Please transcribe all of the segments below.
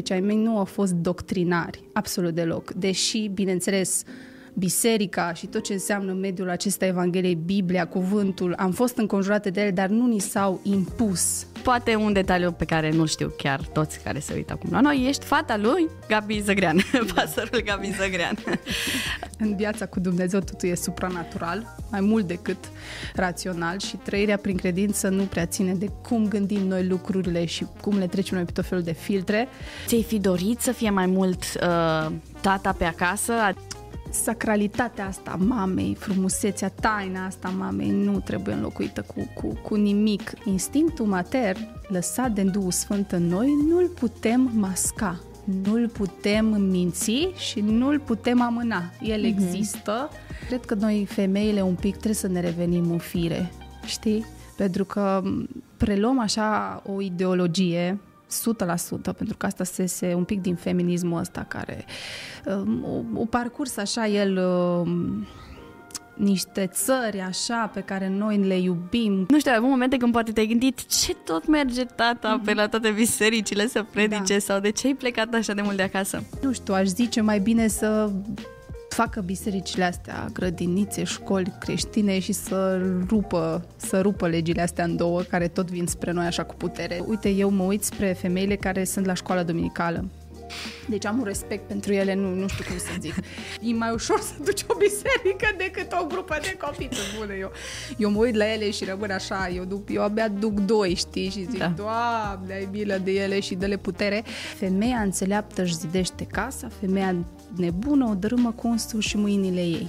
Deci ai mei nu au fost doctrinari, absolut deloc. Deși, bineînțeles, biserica și tot ce înseamnă mediul acesta Evangheliei, Biblia, cuvântul, am fost înconjurate de ele, dar nu ni s-au impus. Poate un detaliu pe care nu știu chiar toți care se uită acum la noi, ești fata lui Gabi Zăgrean, pastorul Gabi Zăgrean. În viața cu Dumnezeu totul e supranatural, mai mult decât rațional și trăirea prin credință nu prea ține de cum gândim noi lucrurile și cum le trecem noi pe tot felul de filtre. Ți-ai fi dorit să fie mai mult uh, tata pe acasă? Sacralitatea asta a mamei, frumusețea, taina asta a mamei nu trebuie înlocuită cu, cu, cu nimic. Instinctul matern, lăsat de Duhul Sfânt în noi, nu-l putem masca, nu-l putem minți și nu-l putem amâna. El mm-hmm. există. Cred că noi, femeile, un pic trebuie să ne revenim în fire, știi? Pentru că preluăm așa o ideologie 100%, pentru că asta se, se un pic din feminismul ăsta care um, o, o parcurs așa el um, niște țări așa pe care noi le iubim. Nu știu, ai avut momente când poate te-ai gândit ce tot merge tata mm-hmm. pe la toate bisericile să predice da. sau de ce ai plecat așa de mult de acasă? Nu știu, aș zice mai bine să facă bisericile astea, grădinițe, școli creștine și să rupă, să rupă legile astea în două, care tot vin spre noi așa cu putere. Uite, eu mă uit spre femeile care sunt la școala dominicală. Deci am un respect pentru ele, nu, nu știu cum să zic. E mai ușor să duci o biserică decât o grupă de copii. Bune, eu, eu mă uit la ele și rămân așa, eu, duc, eu abia duc doi, știi, și zic, da. Doamne, ai milă de ele și dă-le putere. Femeia înțeleaptă își zidește casa, femeia nebună o dărâmă constul și mâinile ei.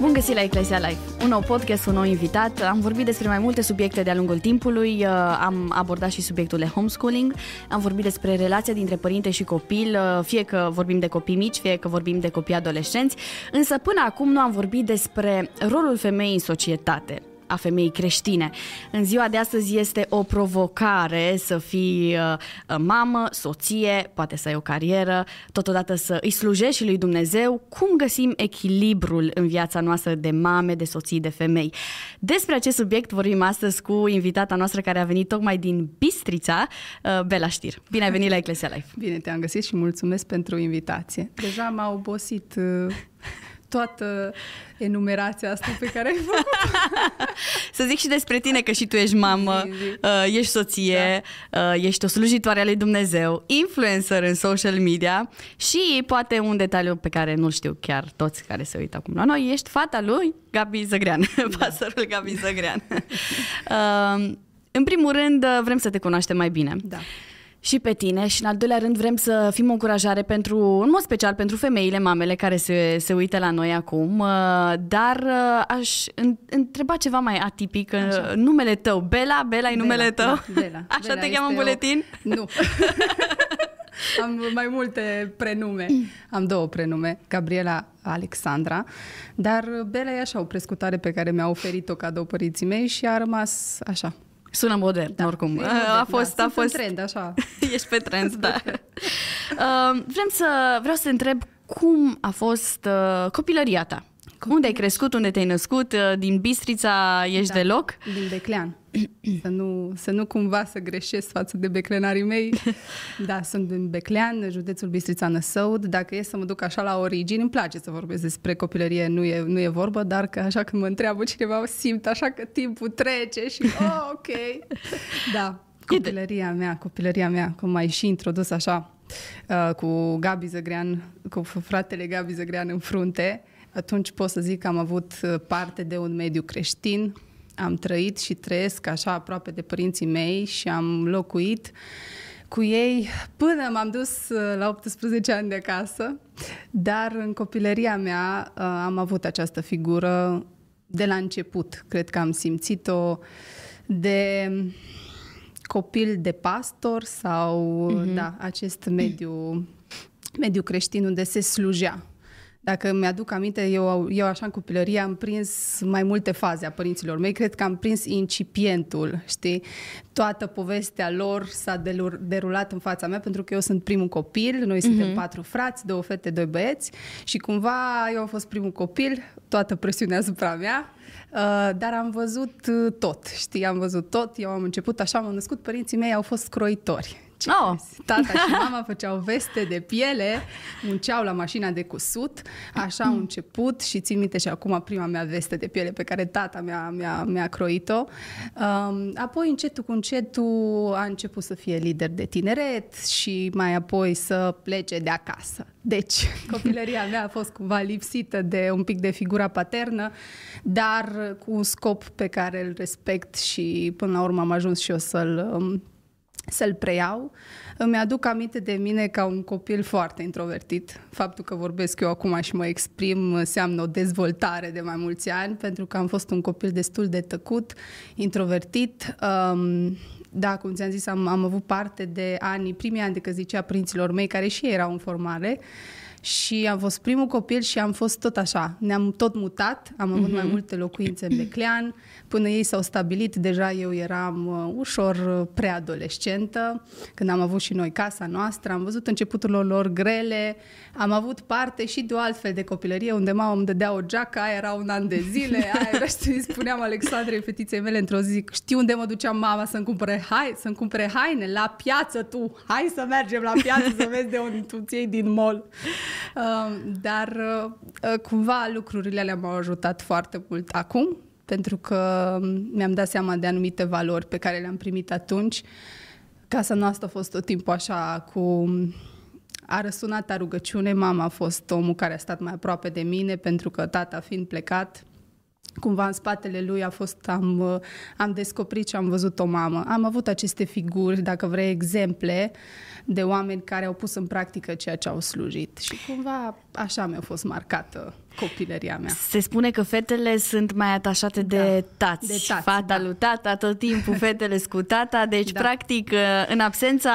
Bun găsit la Eclesia Life, un nou podcast, un nou invitat. Am vorbit despre mai multe subiecte de-a lungul timpului, uh, am abordat și subiectul de homeschooling, am vorbit despre relația dintre părinte și copil, uh, fie că vorbim de copii mici, fie că vorbim de copii adolescenți, însă până acum nu am vorbit despre rolul femeii în societate a femeii creștine. În ziua de astăzi este o provocare să fii uh, mamă, soție, poate să ai o carieră, totodată să îi slujești și lui Dumnezeu. Cum găsim echilibrul în viața noastră de mame, de soții, de femei? Despre acest subiect vorbim astăzi cu invitata noastră care a venit tocmai din Bistrița, uh, Bela Știr. Bine ai venit la Eclesia Life! Bine te-am găsit și mulțumesc pentru invitație. Deja m-a obosit uh, toată enumerația asta pe care ai făcut. Să zic și despre tine că și tu ești mamă, uh, ești soție, da. uh, ești o slujitoare a lui Dumnezeu, influencer în social media și poate un detaliu pe care nu știu chiar toți care se uită acum la noi, ești fata lui Gabi Zăgrean, da. pastorul Gabi Zăgrean. uh, în primul rând, uh, vrem să te cunoaștem mai bine. Da și pe tine și în al doilea rând vrem să fim o încurajare pentru, în mod special pentru femeile, mamele care se, se uită la noi acum, uh, dar uh, aș întreba ceva mai atipic, uh, Așa. numele tău, Bela, Bela e numele Bela, tău? Da, Bela. Așa Bela te cheamă în buletin? O... Nu. Am mai multe prenume. Am două prenume, Gabriela Alexandra, dar Bela e așa o prescutare pe care mi-a oferit-o cadou părinții mei și a rămas așa, Sună modern, da, oricum. Modern, a fost, da, a fost... trend, așa. Ești pe trend, da. uh, vrem să, vreau să te întreb cum a fost uh, copilăria ta? Copil... Unde ai crescut, unde te-ai născut? Uh, din Bistrița ești da, deloc? Din Beclean. să, nu, să nu cumva să greșesc față de beclenarii mei. Da, sunt din Beclean, județul Bistrița Năsăud. Dacă e să mă duc așa la origini, îmi place să vorbesc despre copilărie, nu e, nu e vorbă, dar că așa când mă întreabă cineva, simt așa că timpul trece și oh, ok. Da, copilăria mea, copilăria mea, cum ai și introdus așa, uh, cu Gabi Zăgrean, cu fratele Gabi Zăgrean în frunte, atunci pot să zic că am avut uh, parte de un mediu creștin, am trăit și trăiesc așa aproape de părinții mei și am locuit cu ei până m-am dus uh, la 18 ani de acasă, dar în copilăria mea uh, am avut această figură de la început. Cred că am simțit-o de copil de pastor sau mm-hmm. da, acest mediu, mediu creștin unde se slujea dacă mi-aduc aminte, eu, eu așa în copilărie am prins mai multe faze a părinților mei. Cred că am prins incipientul, știi? Toată povestea lor s-a derulat în fața mea pentru că eu sunt primul copil, noi suntem mm-hmm. patru frați, două fete, doi băieți și cumva eu am fost primul copil, toată presiunea asupra mea, uh, dar am văzut uh, tot, știi? Am văzut tot, eu am început așa, m-am născut, părinții mei au fost croitori Ce oh. Tata și mama făceau veste de piele, munceau la mașina de cusut, așa au început și țin minte și acum prima mea veste de piele pe care tata mi-a, mi-a, mi-a croit-o. Um, apoi încetul cu încetul a început să fie lider de tineret și mai apoi să plece de acasă. Deci, copilăria mea a fost cumva lipsită de un pic de figura paternă, dar cu un scop pe care îl respect și până la urmă am ajuns și eu să-l um, să-l preiau. Îmi aduc aminte de mine ca un copil foarte introvertit. Faptul că vorbesc eu acum și mă exprim înseamnă o dezvoltare de mai mulți ani, pentru că am fost un copil destul de tăcut, introvertit. Um, da, cum ți-am zis, am, am avut parte de ani, primii ani de că zicea părinților mei, care și ei erau în formare, și am fost primul copil și am fost tot așa. Ne-am tot mutat, am avut uh-huh. mai multe locuințe în Beclean, Până ei s-au stabilit, deja eu eram uh, ușor uh, preadolescentă, când am avut și noi casa noastră, am văzut începuturile lor grele, am avut parte și de o altfel de copilărie, unde mama îmi dădea o geacă, aia era un an de zile, aia era, știi, spuneam Alexandrei, fetiței mele, într-o zi, știu unde mă ducea mama să-mi cumpere, hai, să-mi cumpere haine, la piață tu, hai să mergem la piață să vezi de unde tu ți din mall. Uh, dar uh, uh, cumva lucrurile alea m-au ajutat foarte mult acum, pentru că mi-am dat seama de anumite valori pe care le-am primit atunci. Casa noastră a fost tot timpul așa cu a răsunat a rugăciune, mama a fost omul care a stat mai aproape de mine pentru că tata fiind plecat, cumva în spatele lui a fost, am, am descoperit și am văzut o mamă. Am avut aceste figuri, dacă vrei, exemple de oameni care au pus în practică ceea ce au slujit. Și cumva așa mi-a fost marcată copilăria mea. Se spune că fetele sunt mai atașate da, de tați. De tați Fata da. lui tata, tot timpul fetele cu tata, deci da. practic în absența,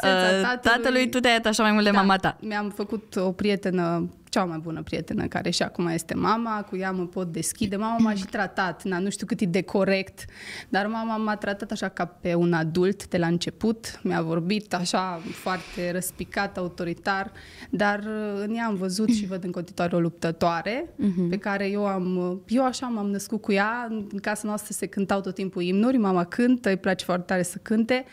în absența tatălui, tatălui tu te-ai atașat mai mult de da. mama ta. Mi-am făcut o prietenă cea mai bună prietenă, care și acum este mama, cu ea mă pot deschide. Mama m-a și tratat, na, nu știu cât e de corect, dar mama m-a tratat așa ca pe un adult de la început. Mi-a vorbit așa foarte răspicat, autoritar, dar în ea am văzut și văd în continuare o luptătoare uh-huh. pe care eu am, eu așa m-am născut cu ea. În casa noastră se cântau tot timpul imnuri, mama cântă, îi place foarte tare să cânte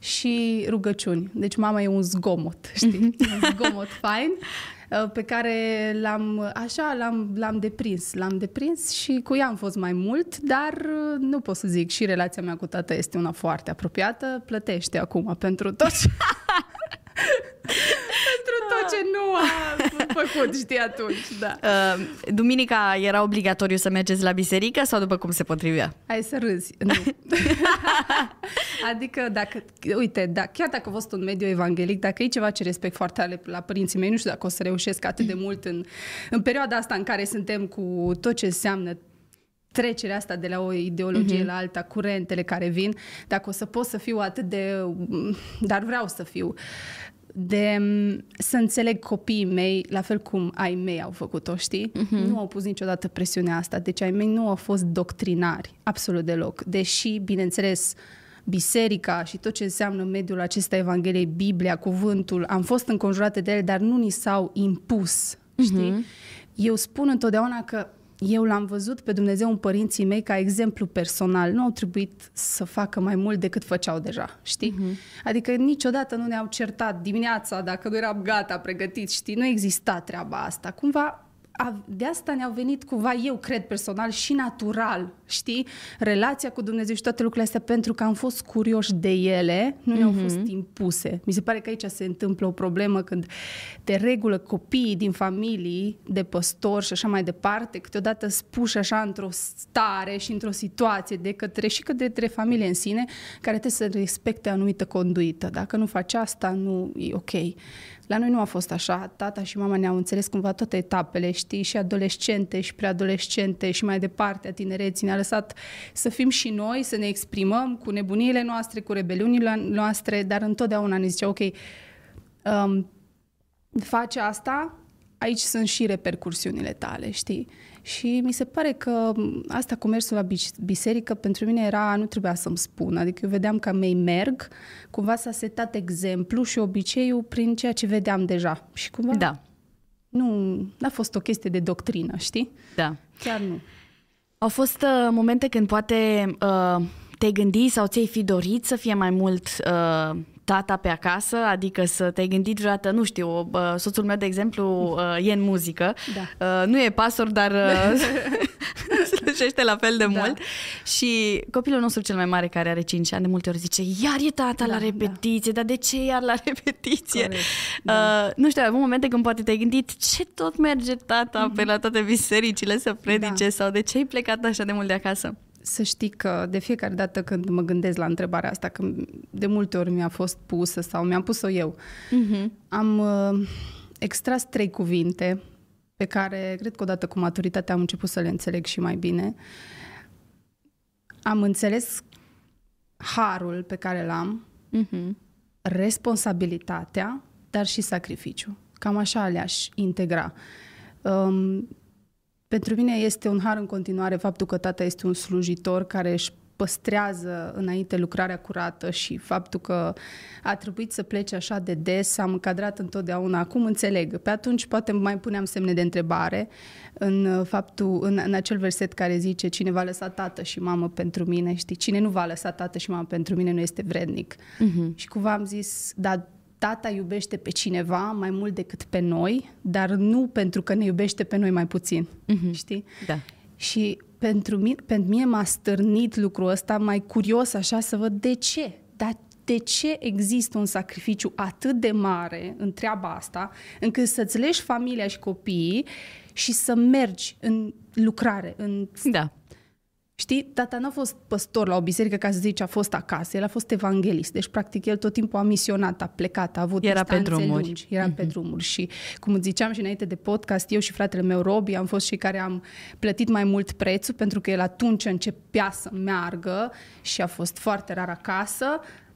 și rugăciuni. Deci mama e un zgomot, știi? un zgomot fain Uh, pe care l-am, așa, l-am, l-am deprins. L-am deprins și cu ea am fost mai mult, dar uh, nu pot să zic, și relația mea cu tata este una foarte apropiată, plătește acum pentru tot pentru tot ce nu a făcut, știi, atunci, da. Uh, duminica era obligatoriu să mergeți la biserică sau după cum se potrivea? Hai să râzi. Nu. adică, dacă, uite, da, chiar dacă a fost un mediu evanghelic, dacă e ceva ce respect foarte ale la părinții mei, nu știu dacă o să reușesc atât de mult în, în perioada asta în care suntem cu tot ce înseamnă trecerea asta de la o ideologie uh-huh. la alta, curentele care vin, dacă o să pot să fiu atât de... dar vreau să fiu de să înțeleg copiii mei, la fel cum ai mei au făcut-o, știi? Uh-huh. Nu au pus niciodată presiunea asta, deci ai mei nu au fost doctrinari, absolut deloc. Deși, bineînțeles, biserica și tot ce înseamnă mediul acesta Evangheliei, Biblia, cuvântul, am fost înconjurate de ele, dar nu ni s-au impus, știi? Uh-huh. Eu spun întotdeauna că eu l-am văzut pe Dumnezeu în părinții mei ca exemplu personal. Nu au trebuit să facă mai mult decât făceau deja, știi? Uh-huh. Adică niciodată nu ne-au certat dimineața dacă nu eram gata, pregătit, știi? Nu exista treaba asta. Cumva de asta ne-au venit cumva, eu cred personal, și natural, știi? Relația cu Dumnezeu și toate lucrurile astea, pentru că am fost curioși de ele, nu ne-au mm-hmm. fost impuse. Mi se pare că aici se întâmplă o problemă când, de regulă, copiii din familii, de păstori și așa mai departe, câteodată spuși așa într-o stare și într-o situație de către și către familie în sine, care trebuie să respecte anumită conduită. Dacă nu faci asta, nu e ok. La noi nu a fost așa. Tata și mama ne-au înțeles cumva toate etapele, știi, și adolescente și preadolescente și mai departe a tinereții. Ne-a lăsat să fim și noi, să ne exprimăm cu nebuniile noastre, cu rebeliunile noastre, dar întotdeauna ne zicea, ok, um, face asta, aici sunt și repercursiunile tale, știi? Și mi se pare că asta cu mersul la biserică pentru mine era, nu trebuia să-mi spun, adică eu vedeam că mei merg, cumva s-a setat exemplu și obiceiul prin ceea ce vedeam deja. Și cumva da. nu a fost o chestie de doctrină, știi? Da. Chiar nu. Au fost uh, momente când poate uh, te-ai gândi sau ți-ai fi dorit să fie mai mult uh, tata pe acasă, adică să te-ai gândit vreodată, nu știu, soțul meu, de exemplu, e în muzică, da. nu e pastor, dar slujește la fel de da. mult și copilul nostru cel mai mare, care are 5 ani, de multe ori zice, iar e tata da, la repetiție, da. dar de ce iar la repetiție? Corect, da. uh, nu știu, ai avut momente când poate te-ai gândit, ce tot merge tata mm-hmm. pe la toate bisericile să predice da. sau de ce ai plecat așa de mult de acasă? Să știi că de fiecare dată când mă gândesc la întrebarea asta, că de multe ori mi-a fost pusă sau mi-am pus-o eu, mm-hmm. am uh, extras trei cuvinte pe care cred că odată cu maturitatea am început să le înțeleg și mai bine. Am înțeles harul pe care l-am, mm-hmm. responsabilitatea, dar și sacrificiu. Cam așa le-aș integra. Um, pentru mine este un har în continuare faptul că tata este un slujitor care își păstrează înainte lucrarea curată și faptul că a trebuit să plece așa de des, am încadrat întotdeauna, acum înțeleg. Pe atunci poate mai puneam semne de întrebare în faptul, în, în acel verset care zice cine va lăsa tată și mamă pentru mine, știi, cine nu va lăsa tată și mamă pentru mine nu este vrednic. Uh-huh. Și cumva am zis, da, tata iubește pe cineva mai mult decât pe noi, dar nu pentru că ne iubește pe noi mai puțin, uh-huh. știi? Da. Și pentru mine, pentru mine m-a stârnit lucrul ăsta mai curios așa să văd de ce. Dar de ce există un sacrificiu atât de mare în treaba asta, încât să-ți leși familia și copiii și să mergi în lucrare, în da. Știi, tata n-a fost păstor la o biserică ca să zici a fost acasă, el a fost evanghelist, deci practic el tot timpul a misionat, a plecat, a avut Era pe drumuri. Lungi, era mm-hmm. pe drumuri și cum ziceam și înainte de podcast, eu și fratele meu Robi am fost cei care am plătit mai mult prețul pentru că el atunci începea să meargă și a fost foarte rar acasă, Uh,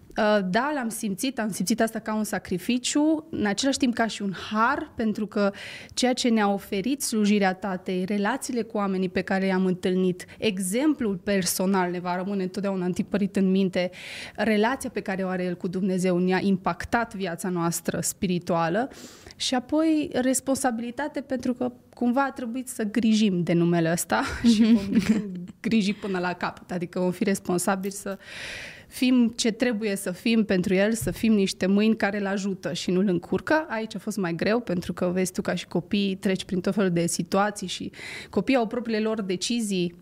da, l-am simțit, am simțit asta ca un sacrificiu, în același timp ca și un har, pentru că ceea ce ne-a oferit slujirea tatei, relațiile cu oamenii pe care i-am întâlnit, exemplul personal ne va rămâne întotdeauna întipărit în minte, relația pe care o are el cu Dumnezeu ne-a impactat viața noastră spirituală și apoi responsabilitate pentru că cumva a trebuit să grijim de numele ăsta și vom griji până la capăt, adică vom fi responsabili să fim ce trebuie să fim pentru el, să fim niște mâini care îl ajută și nu îl încurcă. Aici a fost mai greu pentru că vezi tu ca și copii treci prin tot felul de situații și copiii au propriile lor decizii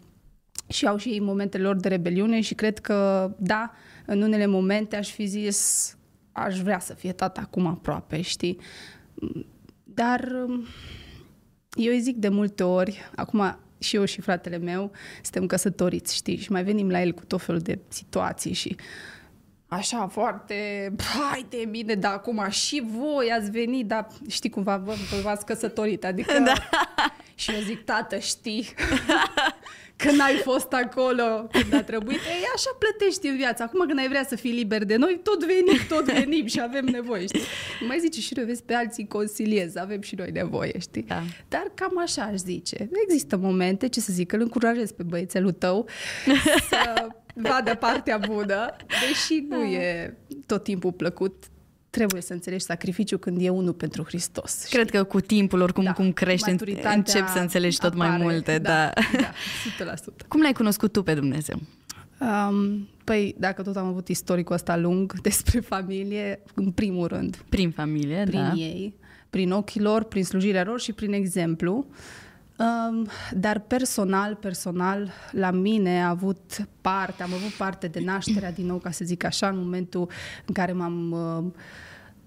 și au și ei momentele lor de rebeliune și cred că, da, în unele momente aș fi zis aș vrea să fie tata acum aproape, știi? Dar eu îi zic de multe ori, acum și eu și fratele meu suntem căsătoriți, știi, și mai venim la el cu tot felul de situații și așa foarte, hai de mine, dar acum și voi ați venit, dar știi cumva vă, vă v-ați căsătorit, adică da. și eu zic, tată, știi că n-ai fost acolo când a trebuit. Ei, așa plătești în viață. Acum când ai vrea să fii liber de noi, tot venim, tot venim și avem nevoie, știi? Mai zice și noi, vezi, pe alții consiliez, avem și noi nevoie, știi? Da. Dar cam așa aș zice. Există momente, ce să zic, îl încurajez pe băiețelul tău să vadă partea bună, deși nu e tot timpul plăcut trebuie să înțelegi sacrificiu când e unul pentru Hristos. Cred știi? că cu timpul, oricum da, cum crești, încep să înțelegi tot apare, mai multe. Da, da. da 100%. Cum l-ai cunoscut tu pe Dumnezeu? Um, păi, dacă tot am avut istoricul ăsta lung despre familie, în primul rând. Prin familie, prin da. ei, prin ochii lor, prin slujirea lor și prin exemplu. Um, dar personal, personal, la mine a avut parte, am avut parte de nașterea din nou, ca să zic așa, în momentul în care m-am, uh,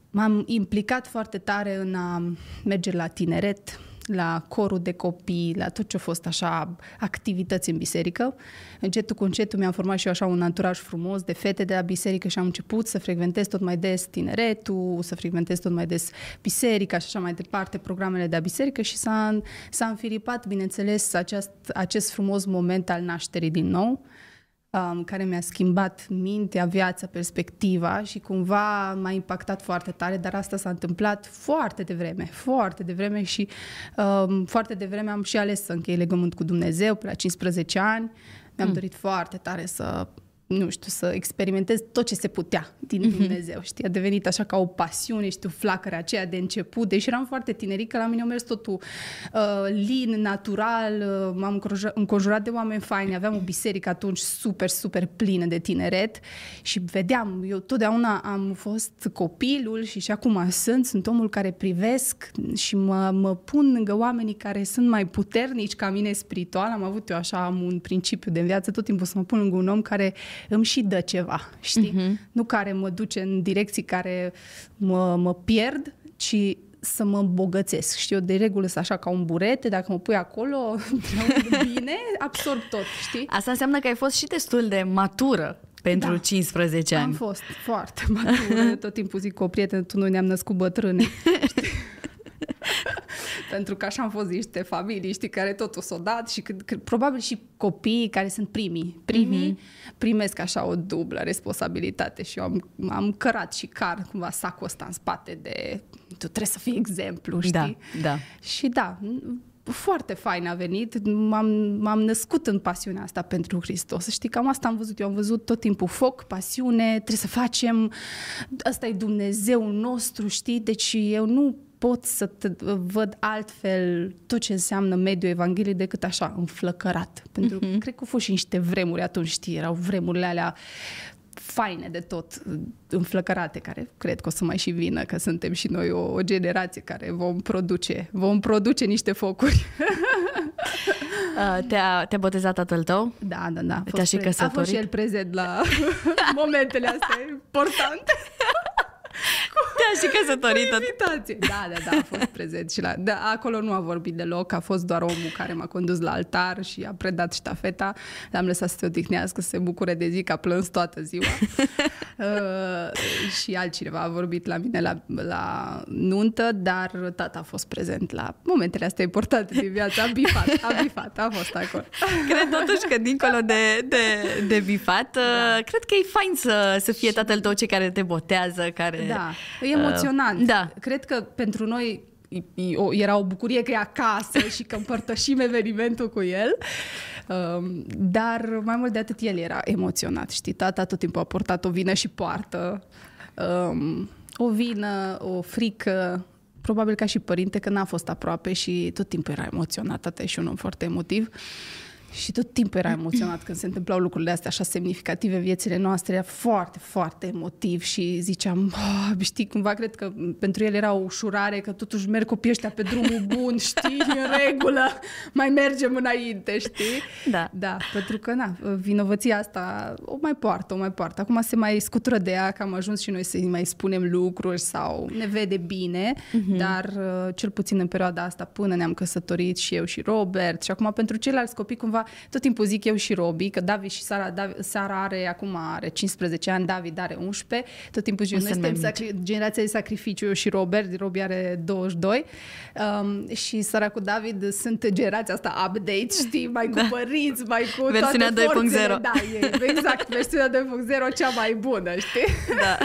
m-am implicat foarte tare în a merge la tineret, la corul de copii, la tot ce a fost așa activități în biserică. Încetul cu încetul mi-am format și eu așa un anturaj frumos de fete de la biserică și am început să frecventez tot mai des tineretul, să frecventez tot mai des biserica și așa mai departe, programele de la biserică și s-a, s-a înfiripat, bineînțeles, acest, acest frumos moment al nașterii din nou um, care mi-a schimbat mintea, viața, perspectiva și cumva m-a impactat foarte tare, dar asta s-a întâmplat foarte devreme, foarte devreme și um, foarte devreme am și ales să închei legământ cu Dumnezeu, pe la 15 ani. Mi-am mm. dorit foarte tare să nu știu, să experimentez tot ce se putea din mm-hmm. Dumnezeu, știi? A devenit așa ca o pasiune, știu, flacăra aceea de început, deși eram foarte tinerică, la mine a mers totul uh, lin, natural, uh, m-am înconjurat de oameni faini, aveam o biserică atunci super, super plină de tineret și vedeam, eu totdeauna am fost copilul și și acum sunt, sunt omul care privesc și mă, mă pun lângă oamenii care sunt mai puternici ca mine spiritual, am avut eu așa, am un principiu de viață, tot timpul să mă pun lângă un om care îmi și dă ceva, știi? Uh-huh. Nu care mă duce în direcții care mă, mă pierd, ci să mă îmbogățesc. Știu, de regulă sunt așa ca un burete, dacă mă pui acolo bine, absorb tot, știi? Asta înseamnă că ai fost și destul de matură pentru da, 15 ani. Am fost foarte matură. Tot timpul zic cu o prietenă, tu nu ne-am născut bătrâne. Pentru că așa am fost niște familii, știi, care totul s-o dat și că, că, probabil și copiii care sunt primii. Primii mm-hmm. primesc așa o dublă responsabilitate și eu am, am cărat și car cumva sacul ăsta în spate de tu trebuie să fii exemplu, știi? Da, da. Și da, foarte fain a venit. M-am, m-am născut în pasiunea asta pentru Hristos. Știi, cam asta am văzut. Eu am văzut tot timpul foc, pasiune, trebuie să facem, asta e Dumnezeu nostru, știi? Deci eu nu pot să te văd altfel tot ce înseamnă mediul Evangheliei decât așa, înflăcărat. Pentru că uh-huh. cred că au fost și niște vremuri atunci, știi, erau vremurile alea faine de tot, înflăcărate, care cred că o să mai și vină, că suntem și noi o, o generație care vom produce, vom produce niște focuri. te-a, te-a botezat tatăl tău? Da, da, da. Te-a și căsătorit? A fost și el prezent la momentele astea importante. Te-a și căsătorită. invitație. Da, da, da, a fost prezent și la... Da, acolo nu a vorbit deloc, a fost doar omul care m-a condus la altar și a predat ștafeta. L-am lăsat să se odihnească, să se bucure de zi, că a plâns toată ziua. uh, și altcineva a vorbit la mine la, la nuntă, dar tata a fost prezent la momentele astea importante din viață. A bifat, a bifat, a fost acolo. Cred totuși că dincolo de, de, de bifat, da. Uh, cred că e fain să, să fie tatăl tău cei care te botează, care... Da, e emoționant. Uh, da. Cred că pentru noi era o bucurie că e acasă și că împărtășim evenimentul cu el. Um, dar mai mult de atât el era emoționat, știi? Tata tot timpul a portat o vină și poartă. Um, o vină, o frică, probabil ca și părinte, că n-a fost aproape și tot timpul era emoționat. Tata e și un om foarte emotiv. Uh, și tot timpul era emoționat când se întâmplau lucrurile astea așa semnificative viețile noastre, era foarte, foarte emotiv și ziceam, oh, știi, cumva cred că pentru el era o ușurare că totuși merg copiii ăștia pe drumul bun, știi, în regulă, mai mergem înainte, știi? Da. Da, pentru că, na, vinovăția asta o mai poartă, o mai poartă. Acum se mai scutură de ea că am ajuns și noi să-i mai spunem lucruri sau ne vede bine, uh-huh. dar uh, cel puțin în perioada asta până ne-am căsătorit și eu și Robert și acum pentru ceilalți copii cumva tot timpul zic eu și Robi, că David și Sara, David, Sara are acum are 15 ani, David are 11, tot timpul zic, noi suntem sacri- generația de sacrificiu, eu și Robert, Robi are 22 um, și Sara cu David sunt generația asta update, știi, mai cu da. părinți, mai cu Versiunea 2.0. Da, e, exact, versiunea 2.0 cea mai bună, știi? Da.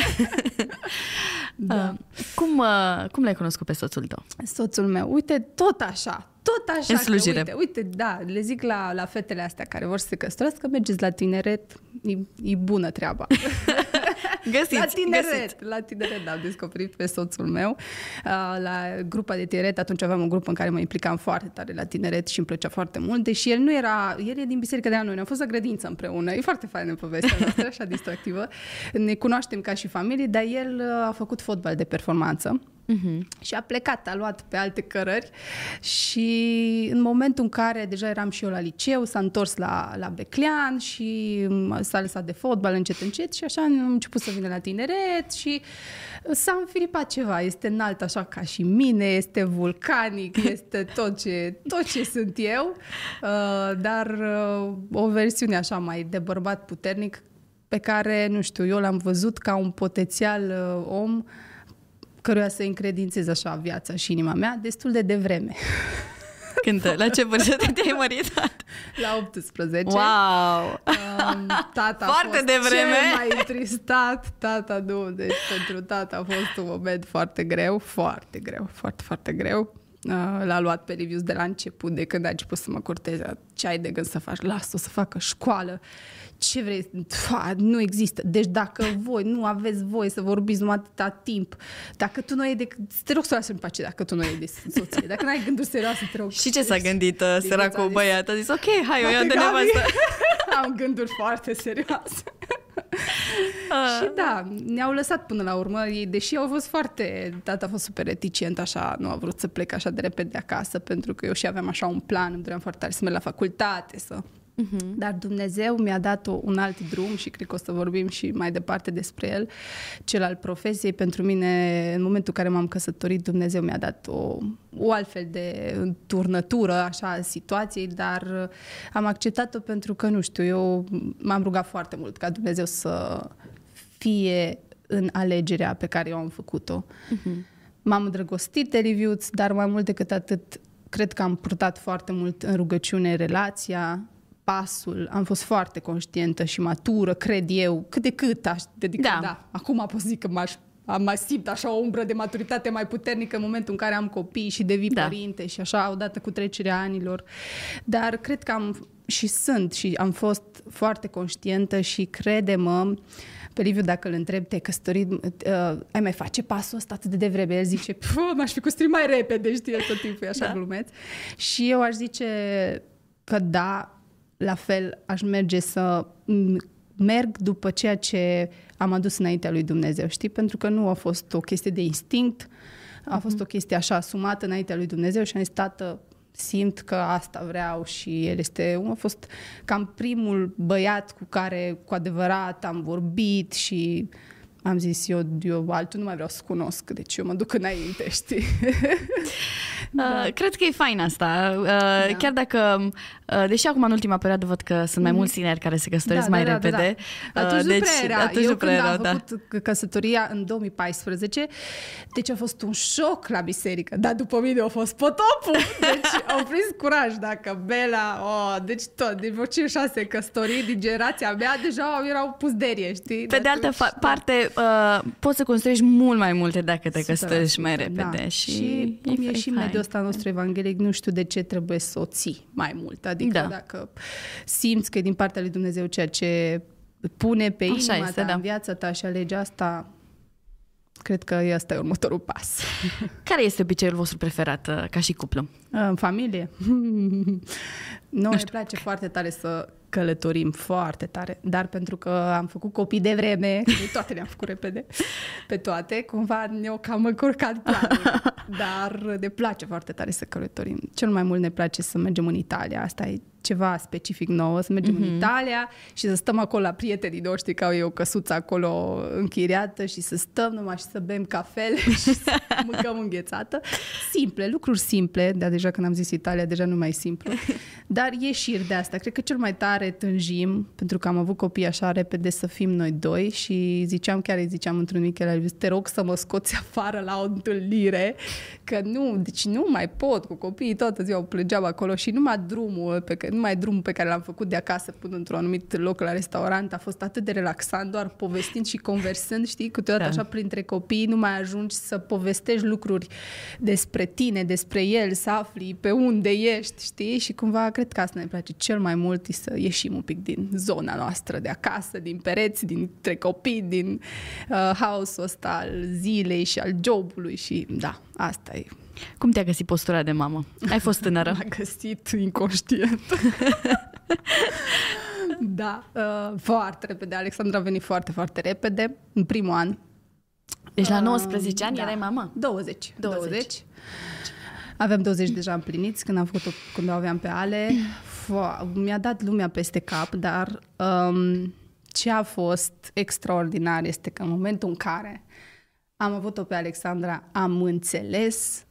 da. Uh, cum, uh, cum l-ai cunoscut pe soțul tău? Soțul meu, uite, tot așa, tot așa. În slujire. Că, uite, uite, da, le zic la, la fetele astea care vor să se căsătorească, mergeți la tineret, e, e bună treaba. Găsiți, la tineret, găsiți. la tineret am descoperit pe soțul meu. La grupa de tineret, atunci aveam un grup în care mă implicam foarte tare la tineret și îmi plăcea foarte mult, deși el nu era, el e din biserica de la noi, ne-am fost la grădință împreună, e foarte faină povestea noastră, așa distractivă. Ne cunoaștem ca și familie, dar el a făcut fotbal de performanță Uh-huh. Și a plecat, a luat pe alte cărări și în momentul în care deja eram și eu la liceu, s-a întors la, la Beclean și s-a lăsat de fotbal încet încet și așa am început să vină la tineret și s-a înfiripat ceva. Este înalt așa ca și mine, este vulcanic, este tot ce, tot ce sunt eu, uh, dar uh, o versiune așa mai de bărbat puternic pe care, nu știu, eu l-am văzut ca un potențial uh, om căruia să încredințez așa viața și inima mea destul de devreme. Când, la ce vârstă te-ai măritat? La 18. Wow! Um, tata foarte a fost devreme. cel mai întristat. Tata nu, deci pentru tata a fost un moment foarte greu, foarte greu, foarte, foarte greu. Uh, l-a luat pe Livius de la început, de când a început să mă corteze. Ce ai de gând să faci? Lasă-o să facă școală. Ce vrei? Fa, nu există. Deci dacă voi nu aveți voie să vorbiți numai atâta timp, dacă tu nu ai de... Te rog să o lasi în pace dacă tu nu ai de soție. Dacă nu ai gânduri serioase, te rog. Și ce s-a gândit uh, săracul băiat? A zis, ok, hai, o iau de nevastă. Am gânduri foarte serioase. Uh. Și da, ne-au lăsat până la urmă, ei, deși au fost foarte, tata a fost super reticent, așa, nu a vrut să plec așa de repede de acasă, pentru că eu și aveam așa un plan, îmi doream foarte tare să merg la facultate, să Uh-huh. Dar Dumnezeu mi-a dat o, un alt drum și cred că o să vorbim și mai departe despre el, cel al profesiei. Pentru mine, în momentul în care m-am căsătorit, Dumnezeu mi-a dat o, o altfel de turnătură așa a situației, dar am acceptat-o pentru că, nu știu, eu m-am rugat foarte mult ca Dumnezeu să fie în alegerea pe care eu am făcut-o. Uh-huh. M-am îndrăgostit de reviews, dar mai mult decât atât, cred că am purtat foarte mult în rugăciune relația, pasul, am fost foarte conștientă și matură, cred eu, cât de cât aș dedica. Da. da. Acum pot să zic că m-aș am mai simt așa o umbră de maturitate mai puternică în momentul în care am copii și devii da. părinte și așa odată cu trecerea anilor. Dar cred că am și sunt și am fost foarte conștientă și crede-mă, pe Liviu, dacă îl întreb, te-ai căsătorit, uh, ai mai face pasul ăsta atât de devreme? El zice, m-aș fi căsătorit mai repede, știi, tot timpul e așa da. glumeț. Și eu aș zice că da, la fel aș merge să merg după ceea ce am adus înaintea lui Dumnezeu, știi? Pentru că nu a fost o chestie de instinct, a fost mhm. o chestie așa asumată înaintea lui Dumnezeu și am zis, tată, simt că asta vreau și el este, a fost cam primul băiat cu care cu adevărat am vorbit și am zis eu, eu altul nu mai vreau să cunosc, deci eu mă duc înainte, știi? da. uh, cred că e fain asta, uh, da. chiar dacă, uh, deși acum în ultima perioadă văd că sunt mai mm. mulți tineri care se căsătoresc da, mai da, repede. Da, da. Atunci uh, deci, nu prea era. Atunci eu nu prea când era, am da. făcut căsătoria în 2014, deci a fost un șoc la biserică, dar după mine a fost potopul, deci au prins curaj, dacă Bela, oh, deci tot, de vreo șase căsătorii din generația mea deja erau pusderie, știi? Pe de altă fa- parte, uh, poți să construiești mult mai multe dacă te căsătorești mai repede. Da. Și, și cum e și mediul ăsta nostru evanghelic, nu știu de ce trebuie să o ții mai mult. Adică da. dacă simți că e din partea lui Dumnezeu ceea ce pune pe Așa inima este, ta, da. în viața ta și alege asta, cred că ăsta e următorul pas. Care este obiceiul vostru preferat uh, ca și cuplu? În familie. Nu, îmi place foarte tare să călătorim foarte tare, dar pentru că am făcut copii de vreme, toate le-am făcut repede, pe toate, cumva ne-au cam încurcat planul. Dar ne place foarte tare să călătorim. Cel mai mult ne place să mergem în Italia, asta e ceva specific nou, să mergem mm-hmm. în mhm. Italia și să stăm acolo la prietenii noștri, că au eu o căsuță acolo închiriată și să stăm numai și să bem cafele și să mâncăm înghețată. Simple, lucruri simple, dar deja când am zis Italia, deja nu mai e simplu. Dar ieșiri de asta. Cred că cel mai tare tânjim, pentru că am avut copii așa repede să fim noi doi și ziceam, chiar îi ziceam într-un Michel te rog să mă scoți afară la o întâlnire, că nu, deci nu mai pot cu copiii, toată ziua plângeam acolo și numai drumul pe care numai drumul pe care l-am făcut de acasă până într-un anumit loc la restaurant a fost atât de relaxant, doar povestind și conversând, știi, câteodată da. așa printre copii nu mai ajungi să povestești lucruri despre tine, despre el, să afli pe unde ești, știi, și cumva cred că asta ne place cel mai mult e să ieșim un pic din zona noastră de acasă, din pereți, dintre copii, din uh, house-ul ăsta al zilei și al jobului și da, asta e cum te-a găsit postura de mamă? Ai fost tânără? M-a găsit inconștient. da, uh, foarte repede. Alexandra a venit foarte, foarte repede, în primul an. Deci la 19 uh, ani da. erai mamă? 20. 20. 20. Aveam 20 deja împliniți când am făcut-o, când o aveam pe Ale. mi-a dat lumea peste cap, dar um, ce a fost extraordinar este că în momentul în care am avut-o pe Alexandra, am înțeles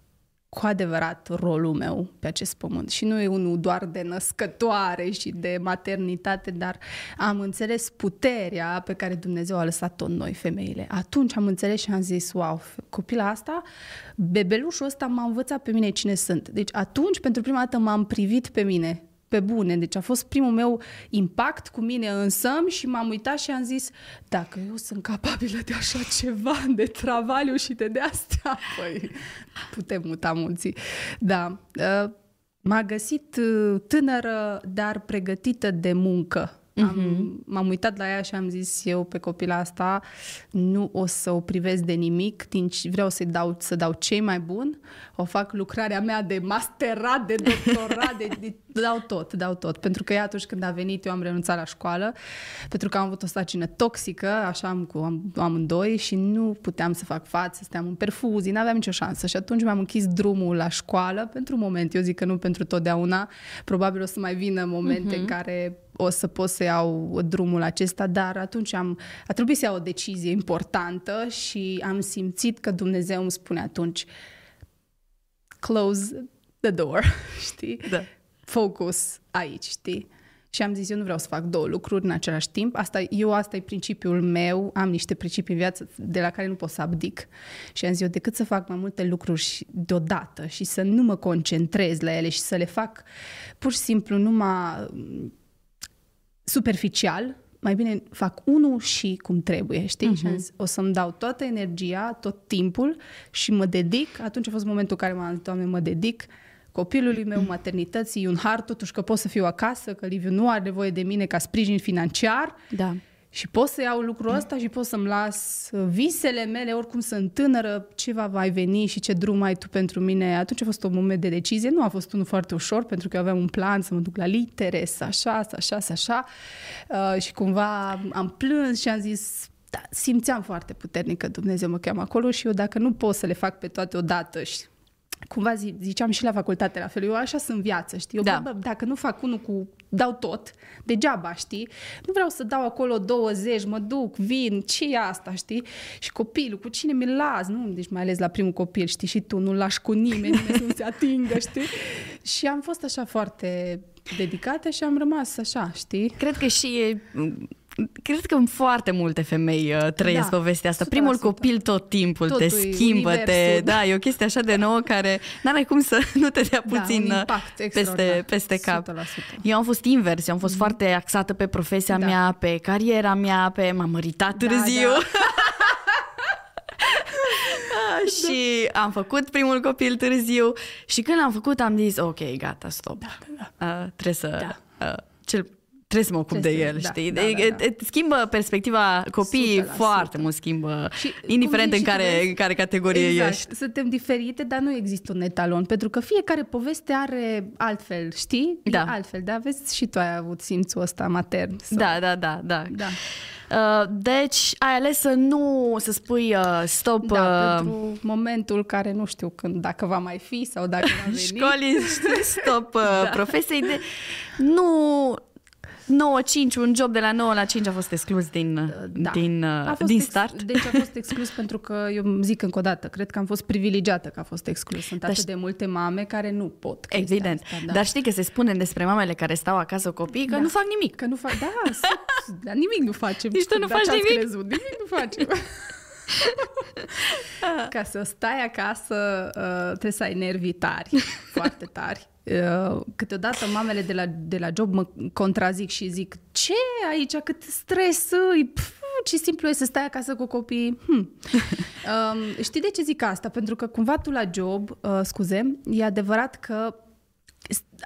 cu adevărat rolul meu pe acest pământ. Și nu e unul doar de născătoare și de maternitate, dar am înțeles puterea pe care Dumnezeu a lăsat-o în noi, femeile. Atunci am înțeles și am zis, wow, copila asta, bebelușul ăsta m-a învățat pe mine cine sunt. Deci atunci, pentru prima dată, m-am privit pe mine pe bune. Deci a fost primul meu impact cu mine însă și m-am uitat și am zis, dacă eu sunt capabilă de așa ceva, de travaliu și de de astea, păi putem muta mulți. Da. Uh, m-a găsit uh, tânără, dar pregătită de muncă am, uh-huh. M-am uitat la ea și am zis eu pe copila asta nu o să o privesc de nimic, vreau să dau, să dau cei mai bun, o fac lucrarea mea de masterat, de doctorat, de, de, dau tot, dau tot. Pentru că ea atunci când a venit eu am renunțat la școală, pentru că am avut o stacină toxică, așa am cu am, amândoi și nu puteam să fac față, stăteam în perfuzii, n-aveam nicio șansă și atunci mi-am închis drumul la școală pentru un moment, eu zic că nu pentru totdeauna, probabil o să mai vină momente uh-huh. în care o să pot să iau drumul acesta, dar atunci am, a trebuit să iau o decizie importantă și am simțit că Dumnezeu îmi spune atunci close the door, știi? Da. Focus aici, știi? Și am zis, eu nu vreau să fac două lucruri în același timp. Asta, eu asta e principiul meu, am niște principii în viață de la care nu pot să abdic. Și am zis, eu decât să fac mai multe lucruri deodată și să nu mă concentrez la ele și să le fac pur și simplu numai superficial, mai bine fac unul și cum trebuie, știi? Uh-huh. Și zis, o să-mi dau toată energia, tot timpul și mă dedic. Atunci a fost momentul în care m-am zis, Doamne, mă dedic copilului meu, maternității, un har totuși că pot să fiu acasă, că Liviu nu are nevoie de mine ca sprijin financiar. Da. Și pot să iau lucrul ăsta și pot să-mi las visele mele, oricum sunt tânără, ce va mai veni și ce drum ai tu pentru mine. Atunci a fost un moment de decizie. Nu a fost unul foarte ușor, pentru că eu aveam un plan să mă duc la litere, să așa, să așa, să așa. Uh, și cumva am plâns și am zis, da, simțeam foarte puternic că Dumnezeu mă cheamă acolo și eu dacă nu pot să le fac pe toate odată și cumva zi, ziceam și la facultate la fel, eu așa sunt în viață, știi? Eu, da. bă, dacă nu fac unul cu dau tot, degeaba, știi? Nu vreau să dau acolo 20, mă duc, vin, ce e asta, știi? Și copilul, cu cine mi-l las? Nu, deci mai ales la primul copil, știi? Și tu nu-l lași cu nimeni, nimeni nu se atingă, știi? Și am fost așa foarte dedicată și am rămas așa, știi? Cred că și Cred că foarte multe femei uh, trăiesc da, povestea asta. 100%. Primul copil tot timpul Totul te schimbă, te, da, e o chestie așa de nouă care n-are cum să nu te dea da, puțin da, peste, peste cap. 100%. Eu am fost invers, eu am fost mm. foarte axată pe profesia da. mea, pe cariera mea, pe m-am măritat da, târziu. Da. și am făcut primul copil târziu și când l-am făcut am zis ok, gata, stop. Da, da, da. Uh, trebuie să... Da. Uh, cel trebuie să mă ocup trebuie de el, da, știi? Da, da, da. Schimbă perspectiva copiii 100%. foarte mult schimbă, și, indiferent în care, vezi, în care categorie exact, ești. Suntem diferite, dar nu există un etalon, pentru că fiecare poveste are altfel, știi? Da. E altfel, da? Vezi, și tu ai avut simțul ăsta matern. Sau... Da, da, da, da. da. Uh, deci ai ales să nu, să spui uh, stop... Da, uh, pentru momentul care nu știu când, dacă va mai fi sau dacă va veni. Școlii, stop uh, da. profesiei. De, nu, 9-5, un job de la 9 la 5 a fost exclus din, uh, da. din, uh, a fost din start. Ex- deci a fost exclus pentru că, eu zic încă o dată, cred că am fost privilegiată că a fost exclus. Sunt atât de multe mame care nu pot. Evident. Asta, da. Dar știi că se spune despre mamele care stau acasă copii că da. nu fac nimic. Că nu fac, da, da, nimic nu facem. Nici tu nu faci nimic? Crezut? Nimic nu facem. Ca să stai acasă, uh, trebuie să ai nervii tari, foarte tari. Uh, câteodată mamele de la, de la job mă contrazic și zic ce aici, cât stres, Pf, ce simplu e să stai acasă cu copii. Hm. um, știi de ce zic asta? Pentru că cumva tu la job, uh, scuze, e adevărat că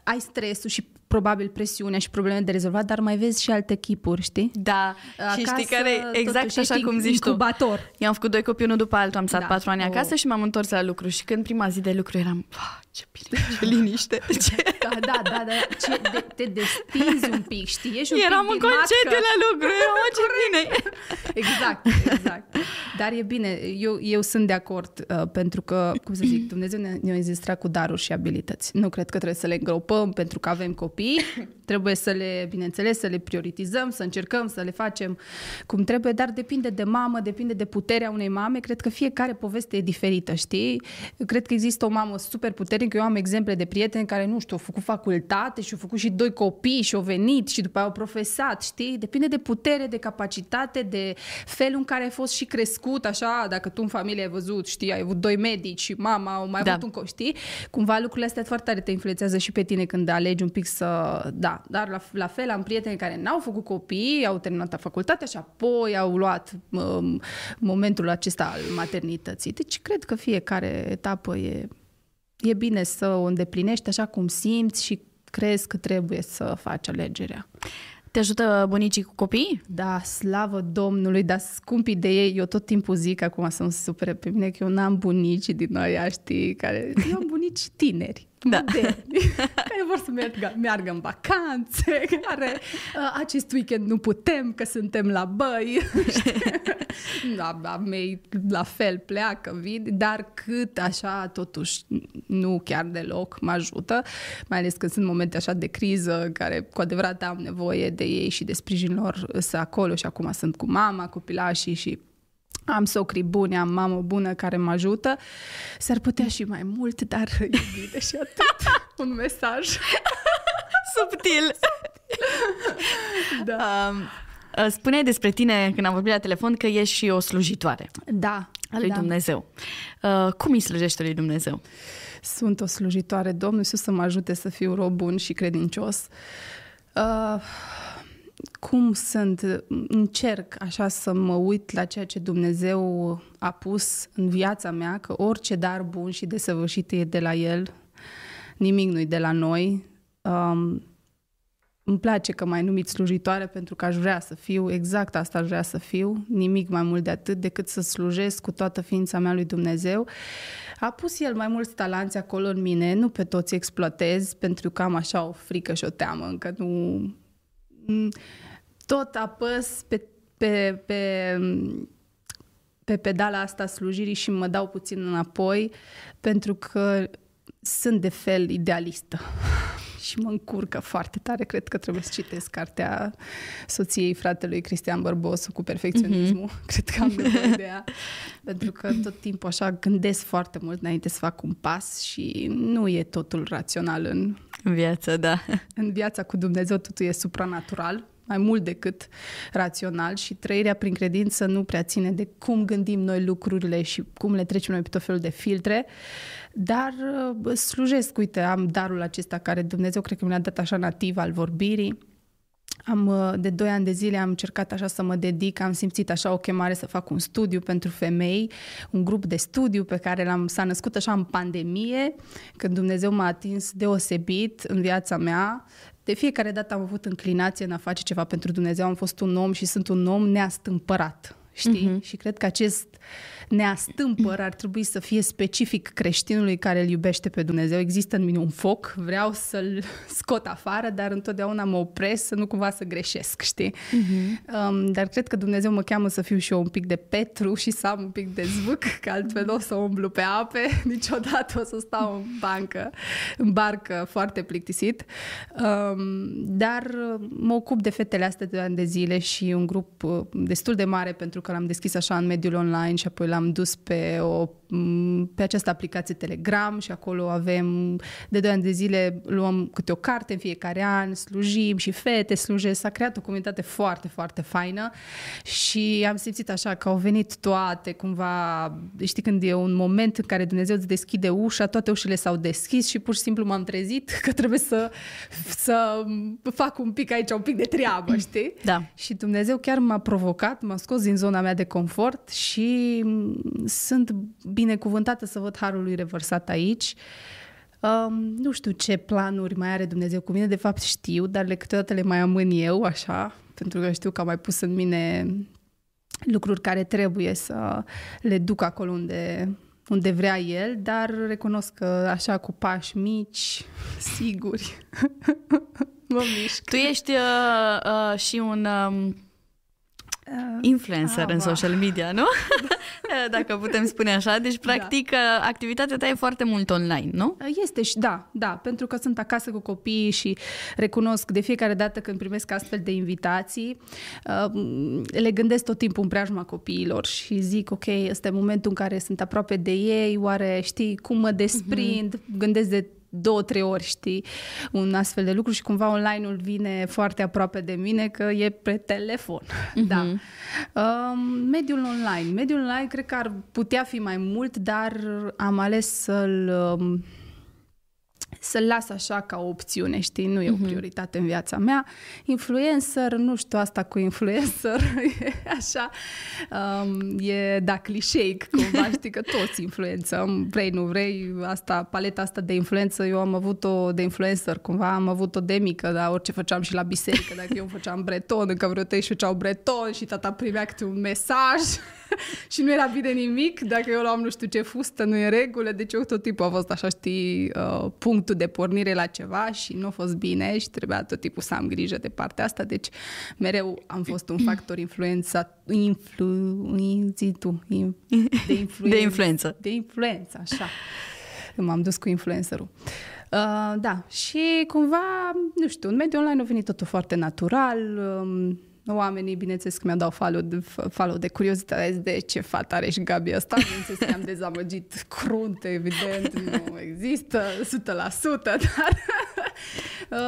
ai stresul și probabil presiunea și probleme de rezolvat, dar mai vezi și alte chipuri, știi? Da, acasă, și știi care, exact așa cum zici incubator. tu. Eu am făcut doi copii unul după altul, am stat da. patru ani acasă oh. și m-am întors la lucru și când prima zi de lucru eram, ce bine, ce liniște. Ce... Da, da, da, da. Ce de, te destinzi un pic, știi? Ești un Eram pic în concediu la lucru, eram ce bine. Exact, exact. Dar e bine, eu, eu sunt de acord, uh, pentru că, cum să zic, Dumnezeu ne, ne-a înzestrat cu daruri și abilități. Nu cred că trebuie să le îngropăm pentru că avem copii, trebuie să le, bineînțeles, să le prioritizăm, să încercăm să le facem cum trebuie, dar depinde de mamă, depinde de puterea unei mame. Cred că fiecare poveste e diferită, știi? Cred că există o mamă super puternică. Eu am exemple de prieteni care, nu știu, au făcut făcut facultate și au făcut și doi copii și au venit și după aia au profesat, știi? Depinde de putere, de capacitate, de felul în care ai fost și crescut, așa, dacă tu în familie ai văzut, știi, ai avut doi medici și mama au mai Da. avut un copil, știi? Cumva lucrurile astea foarte tare te influențează și pe tine când alegi un pic să... Da, dar la, la fel am prieteni care n-au făcut copii, au terminat facultatea și apoi au luat um, momentul acesta al maternității. Deci cred că fiecare etapă e, e bine să o îndeplinești așa cum simți și crezi că trebuie să faci alegerea. Te ajută bunicii cu copii? Da, slavă Domnului, dar scumpii de ei, eu tot timpul zic acum să nu se supere pe mine că eu n-am bunici din ăia, știi, care, eu am bunici tineri, Da. moderni, care vor să meargă, meargă în vacanțe, care uh, acest weekend nu putem că suntem la băi, știi? da, a mei la fel pleacă, vin, dar cât așa totuși nu chiar deloc mă ajută, mai ales când sunt momente așa de criză care cu adevărat am nevoie de ei și de sprijinul lor să acolo și acum sunt cu mama, copilașii și am socri buni, am mamă bună care mă ajută. S-ar putea și mai mult, dar e bine și atât. Un mesaj. Subtil! Da. Um, spuneai despre tine când am vorbit la telefon că ești și o slujitoare Da. a lui da. Dumnezeu. Uh, cum îi slujește lui Dumnezeu? Sunt o slujitoare, Domnul Iisus să mă ajute să fiu rob bun și credincios. Uh, cum sunt? Încerc așa să mă uit la ceea ce Dumnezeu a pus în viața mea, că orice dar bun și desăvârșit e de la El, nimic nu-i de la noi. Um, îmi place că m-ai numit slujitoare pentru că aș vrea să fiu, exact asta aș vrea să fiu, nimic mai mult de atât decât să slujesc cu toată ființa mea lui Dumnezeu. A pus El mai mulți talanți acolo în mine, nu pe toți exploatez pentru că am așa o frică și o teamă, încă nu... Mm, Tot apăs pe, pe, pe, pe pedala asta a slujirii și mă dau puțin înapoi pentru că sunt de fel idealistă și mă încurcă foarte tare. Cred că trebuie să citesc cartea soției fratelui Cristian Bărbosu cu perfecționismul. Mm-hmm. Cred că am nevoie de ea. Pentru că tot timpul așa gândesc foarte mult înainte să fac un pas și nu e totul rațional în, În viață, da. în viața cu Dumnezeu, totul e supranatural mai mult decât rațional și trăirea prin credință nu prea ține de cum gândim noi lucrurile și cum le trecem noi pe tot felul de filtre, dar uh, slujesc, uite, am darul acesta care Dumnezeu cred că mi l-a dat așa nativ al vorbirii, am, uh, de 2 ani de zile am încercat așa să mă dedic, am simțit așa o chemare să fac un studiu pentru femei, un grup de studiu pe care l-am, s-a născut așa în pandemie, când Dumnezeu m-a atins deosebit în viața mea. De fiecare dată am avut înclinație în a face ceva pentru Dumnezeu, am fost un om și sunt un om neastâmpărat, știi? Uh-huh. Și cred că acest neastâmpăr ar trebui să fie specific creștinului care îl iubește pe Dumnezeu. Există în mine un foc, vreau să-l scot afară, dar întotdeauna mă opresc să nu cumva să greșesc, știi? Uh-huh. Um, dar cred că Dumnezeu mă cheamă să fiu și eu un pic de Petru și să am un pic de zvâc, că altfel nu o să umblu pe ape, niciodată o să stau în bancă, în barcă foarte plictisit. Um, dar mă ocup de fetele astea de ani de zile și un grup uh, destul de mare pentru că l-am deschis așa în mediul online și apoi l-am dus pe, o, pe această aplicație Telegram și acolo avem de 2 ani de zile luăm câte o carte în fiecare an, slujim și fete slujesc. S-a creat o comunitate foarte, foarte faină și am simțit așa că au venit toate cumva, știi când e un moment în care Dumnezeu îți deschide ușa, toate ușile s-au deschis și pur și simplu m-am trezit că trebuie să, să fac un pic aici, un pic de treabă, știi? Da. Și Dumnezeu chiar m-a provocat, m-a scos din zona mea de confort și sunt binecuvântată să văd harul lui revărsat aici. Um, nu știu ce planuri mai are Dumnezeu cu mine, de fapt știu, dar le câteodată le mai amân eu, așa, pentru că știu că a mai pus în mine lucruri care trebuie să le duc acolo unde, unde vrea El, dar recunosc că așa cu pași mici, siguri, mă mișc. Tu ești uh, uh, și un um, influencer ah, în va. social media, nu? Dacă putem spune așa. Deci, practic, uh, activitatea ta e foarte mult online, nu? Este și da, da, pentru că sunt acasă cu copiii și recunosc de fiecare dată când primesc astfel de invitații, uh, le gândesc tot timpul în preajma copiilor și zic, ok, este momentul în care sunt aproape de ei, oare știi cum mă desprind, uh-huh. gândesc de două, trei ori, știi, un astfel de lucru și cumva online-ul vine foarte aproape de mine că e pe telefon. Uh-huh. Da. Um, mediul online. Mediul online cred că ar putea fi mai mult, dar am ales să-l... Um, să-l las așa ca o opțiune, știi? Nu e o mhm. prioritate în viața mea. Influencer, nu știu asta cu influencer, e așa, um, e da clișeic, cumva, știi că toți influențăm, vrei, nu vrei, asta, paleta asta de influență, eu am avut-o de influencer, cumva am avut-o de mică, dar orice făceam și la biserică, dacă eu făceam breton, încă vreo trei și făceau breton și tata primea câte un mesaj și nu era bine nimic, dacă eu luam nu știu ce fustă, nu e regulă, deci eu tot timpul a fost așa, știi, uh, punctul de pornire la ceva și nu a fost bine și trebuia tot timpul să am grijă de partea asta, deci mereu am fost un factor influența, influ, zi tu, in, de, influență, de influență. De influență, așa. M-am dus cu influencerul. Uh, da, și cumva, nu știu, în mediul online a venit totul foarte natural, um, Oamenii, bineînțeles că mi-au dat follow de, follow de curiozitate de ce fată are și Gabi asta. Bineînțeles că am dezamăgit crunt, evident, nu există 100%, dar uh,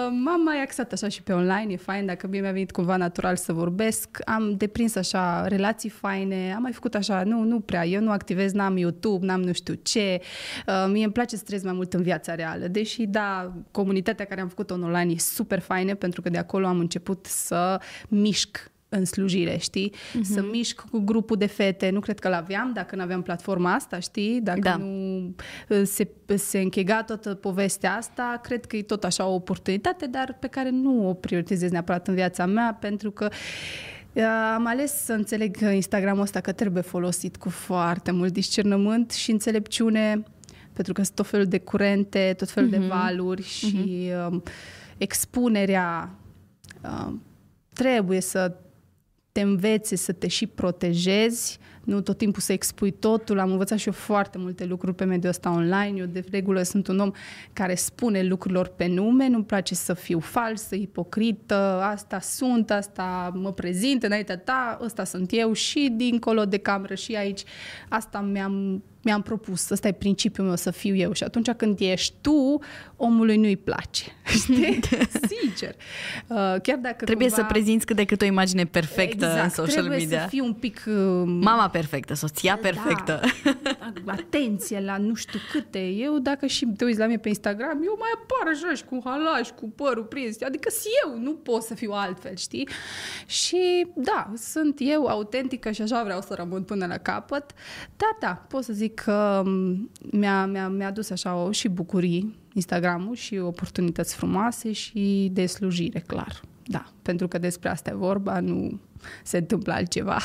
m-am mai axat așa și pe online, e fain, dacă mie mi-a venit cumva natural să vorbesc. Am deprins așa relații faine, am mai făcut așa, nu, nu prea, eu nu activez, n-am YouTube, n-am nu știu ce. Uh, mie îmi place să trăiesc mai mult în viața reală, deși da, comunitatea care am făcut-o în online e super faină pentru că de acolo am început să mișc în slujire, știi? Uh-huh. Să mișc cu grupul de fete. Nu cred că l-aveam dacă nu aveam platforma asta, știi? Dacă da. nu uh, se, se închega toată povestea asta, cred că e tot așa o oportunitate, dar pe care nu o prioritizez neapărat în viața mea, pentru că uh, am ales să înțeleg Instagramul ăsta că trebuie folosit cu foarte mult discernământ și înțelepciune, pentru că sunt tot felul de curente, tot felul uh-huh. de mhm. valuri și uh-huh. uh, expunerea uh, trebuie să te învețe să te și protejezi, nu tot timpul să expui totul. Am învățat și eu foarte multe lucruri pe mediul ăsta online. Eu de regulă sunt un om care spune lucrurilor pe nume, nu-mi place să fiu falsă, ipocrită, asta sunt, asta mă prezint înaintea ta, ăsta sunt eu și dincolo de cameră și aici. Asta mi-am mi-am propus, ăsta e principiul meu, să fiu eu. Și atunci când ești tu, omului nu-i place. Știi? Sincer. Uh, chiar dacă Trebuie cumva... să prezinți cât de cât o imagine perfectă exact, în social trebuie media. să fii un pic... Uh, Mama perfectă, soția da, perfectă. atenție la nu știu câte. Eu, dacă și te uiți la mine pe Instagram, eu mai apar așa și cu halaj, cu părul prins. Adică si eu, nu pot să fiu altfel, știi? Și da, sunt eu autentică și așa vreau să rămân până la capăt. Da, da, pot să zic că mm, mi-a, mi-a, mi-a dus așa o, și bucurii Instagramul și oportunități frumoase și de slujire, clar. Da, pentru că despre asta e vorba, nu se întâmplă altceva.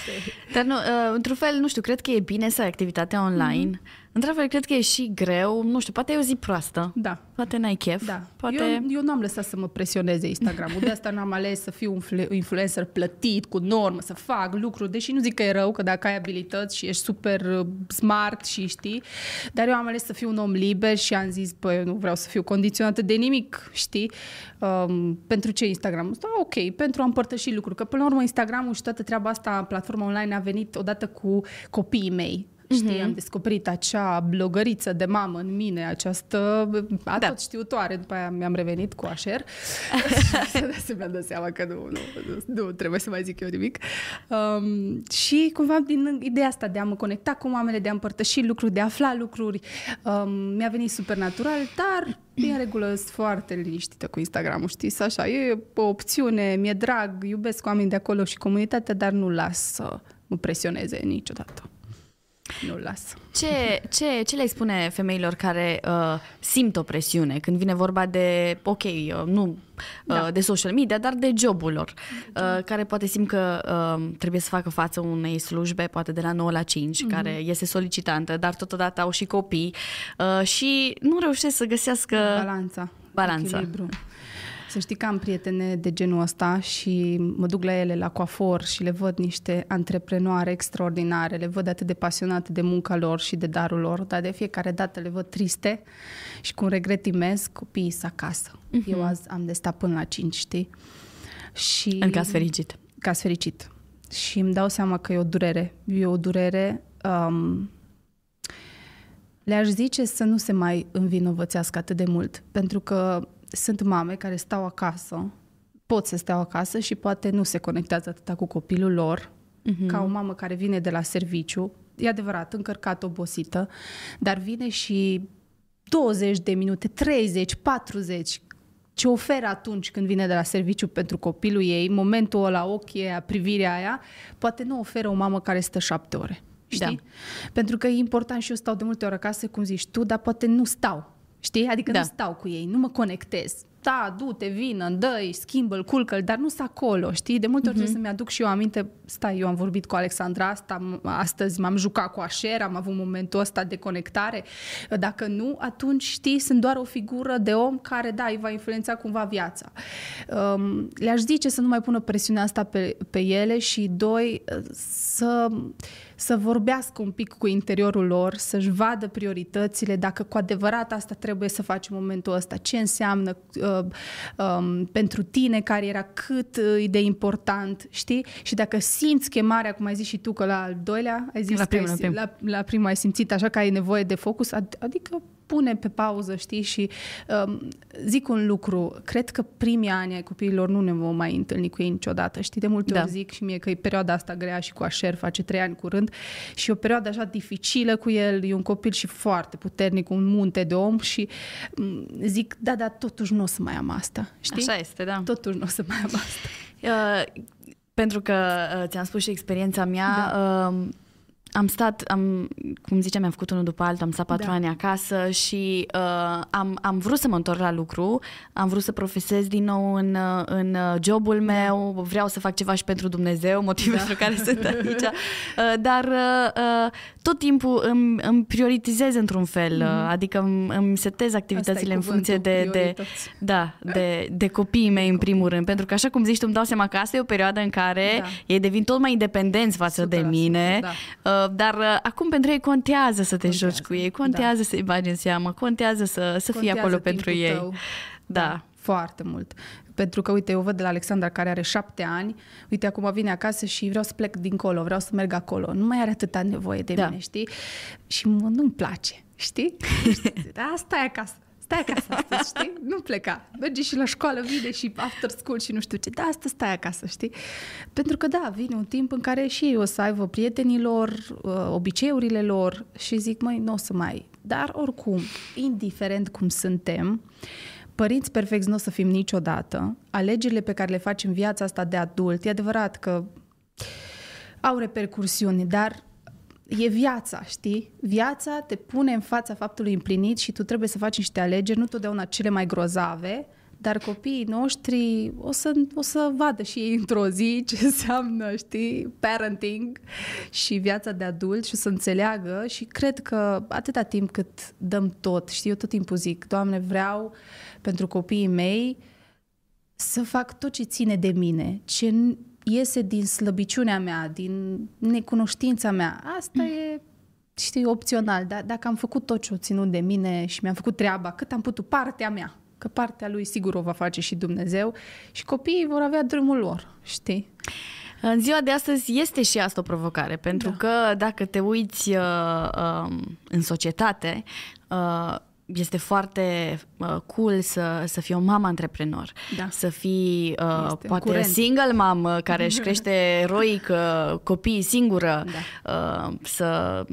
Dar nu, uh, într-un fel, nu știu, cred că e bine să ai activitatea online. Mm-hmm. Într-un fel, cred că e și greu, nu știu, poate e o zi proastă. Da. Poate n-ai chef. Da. Poate... Eu, eu n-am lăsat să mă presioneze Instagramul. De asta n-am ales să fiu un influencer plătit, cu normă, să fac lucruri. Deși nu zic că e rău, că dacă ai abilități și ești super uh, smart și știi. Dar eu am ales să fiu un om liber și am zis, băi, eu nu vreau să fiu condiționată de nimic, știi? Um, pentru ce Instagramul? Da, ok, pentru a împărtăși lucruri. Că până la urmă Instagramul și toată treaba asta, platforma online a venit odată cu copiii mei Știi, mm-hmm. am descoperit acea blogăriță de mamă în mine, această a da. tot știutoare. După aia mi-am revenit cu Asher și mi-am dat seama că nu, nu, nu, nu trebuie să mai zic eu nimic. Um, și cumva din ideea asta de a mă conecta cu oameni, de a împărtăși lucruri, de a afla lucruri, um, mi-a venit super natural, dar e în regulă, sunt foarte liniștită cu Instagram-ul, știi, așa, e o opțiune, mi-e drag, iubesc oamenii de acolo și comunitatea, dar nu las să mă presioneze niciodată nu las. Ce, ce, ce le spune femeilor care uh, simt o presiune când vine vorba de, ok, uh, nu uh, da. de social media, dar de jobul lor, uh, care poate simt că uh, trebuie să facă față unei slujbe, poate de la 9 la 5, mm-hmm. care este solicitantă, dar totodată au și copii uh, și nu reușesc să găsească balanța. balanța. Echilibru. Să știi că am prietene de genul ăsta și mă duc la ele la coafor și le văd niște antreprenoare extraordinare, le văd atât de pasionate de munca lor și de darul lor, dar de fiecare dată le văd triste și cu un regret imens copiii să acasă. Uh-huh. Eu azi am de stat până la 5, știi? Și în caz fericit. Caz fericit. Și îmi dau seama că e o durere. E o durere um, Le-aș zice să nu se mai învinovățească atât de mult, pentru că sunt mame care stau acasă, pot să stea acasă și poate nu se conectează atâta cu copilul lor, uh-huh. ca o mamă care vine de la serviciu, e adevărat, încărcată, obosită, dar vine și 20 de minute, 30, 40, ce oferă atunci când vine de la serviciu pentru copilul ei, momentul ăla, ochii aia, privirea aia, poate nu oferă o mamă care stă șapte ore. Știi? Da. Pentru că e important și eu stau de multe ori acasă, cum zici tu, dar poate nu stau. Știi? Adică da. nu stau cu ei, nu mă conectez da, du-te, vină, dă schimbă-l, culcă dar nu sunt acolo, știi? De multe ori uh-huh. trebuie să-mi aduc și eu aminte, stai, eu am vorbit cu Alexandra asta, astăzi m-am jucat cu Așer, am avut momentul ăsta de conectare. Dacă nu, atunci, știi, sunt doar o figură de om care, da, îi va influența cumva viața. Um, le-aș zice să nu mai pună presiunea asta pe, pe ele și, doi, să să vorbească un pic cu interiorul lor, să-și vadă prioritățile, dacă cu adevărat asta trebuie să faci în momentul ăsta, ce înseamnă uh, um, pentru tine cariera, cât uh, e de important, știi? Și dacă simți chemarea, cum ai zis și tu, că la al doilea, ai zis la primul, la, la, la primul ai simțit așa că ai nevoie de focus, ad- adică pune pe pauză, știi, și um, zic un lucru, cred că primii ani ai copiilor nu ne vom mai întâlni cu ei niciodată, știi, de multe da. ori zic și mie că e perioada asta grea și cu Așer face trei ani curând și e o perioadă așa dificilă cu el, e un copil și foarte puternic, un munte de om și um, zic, da, da, totuși nu o să mai am asta, știi? Așa este, da. Totuși nu o să mai am asta. Uh, pentru că uh, ți-am spus și experiența mea, da. uh, am stat, am, cum ziceam, am făcut unul după altul, am stat patru da. ani acasă și uh, am, am vrut să mă întorc la lucru, am vrut să profesez din nou în, în jobul da. meu, da. vreau să fac ceva și pentru Dumnezeu, motivul da. pentru care sunt aici, uh, dar uh, tot timpul îmi, îmi prioritizez într-un fel, mm-hmm. adică îmi, îmi setez activitățile în funcție de, de, da, de, de copiii mei în primul rând, pentru că așa cum zici tu, îmi dau seama că asta e o perioadă în care da. ei devin tot mai independenți față Super, de mine, da. Uh, dar uh, acum pentru ei contează să te contează, joci cu ei, contează da. să-i bagi în seamă, contează să, să fii acolo pentru ei. Tău. Da. da. Foarte mult. Pentru că, uite, eu văd de la Alexandra care are șapte ani, uite, acum vine acasă și vreau să plec dincolo, vreau să merg acolo. Nu mai are atâta nevoie de da. mine, știi? Și mă, nu-mi place, știi? da, stai acasă. Stai acasă astăzi, știi? Nu pleca. Merge și la școală, vine și after school și nu știu ce. Da, asta stai acasă, știi? Pentru că, da, vine un timp în care și ei o să aibă prietenilor, uh, obiceiurile lor și zic, măi, nu o să mai... Dar, oricum, indiferent cum suntem, părinți perfecți nu o să fim niciodată. Alegerile pe care le facem în viața asta de adult, e adevărat că au repercursiuni, dar e viața, știi? Viața te pune în fața faptului împlinit și tu trebuie să faci niște alegeri, nu totdeauna cele mai grozave, dar copiii noștri o să, o să vadă și ei într-o zi ce înseamnă, știi, parenting și viața de adult și o să înțeleagă și cred că atâta timp cât dăm tot, știi, eu tot timpul zic, Doamne, vreau pentru copiii mei să fac tot ce ține de mine, ce iese din slăbiciunea mea, din necunoștința mea. Asta e, știi, opțional. Dar dacă am făcut tot ce o ținut de mine și mi-am făcut treaba, cât am putut, partea mea, că partea lui sigur o va face și Dumnezeu și copiii vor avea drumul lor, știi? În ziua de astăzi este și asta o provocare, pentru da. că dacă te uiți uh, uh, în societate, uh, este foarte uh, cool să, să fii o mamă antreprenor, da. să fii uh, poate single mom care își crește eroic uh, copiii singură, da. uh, să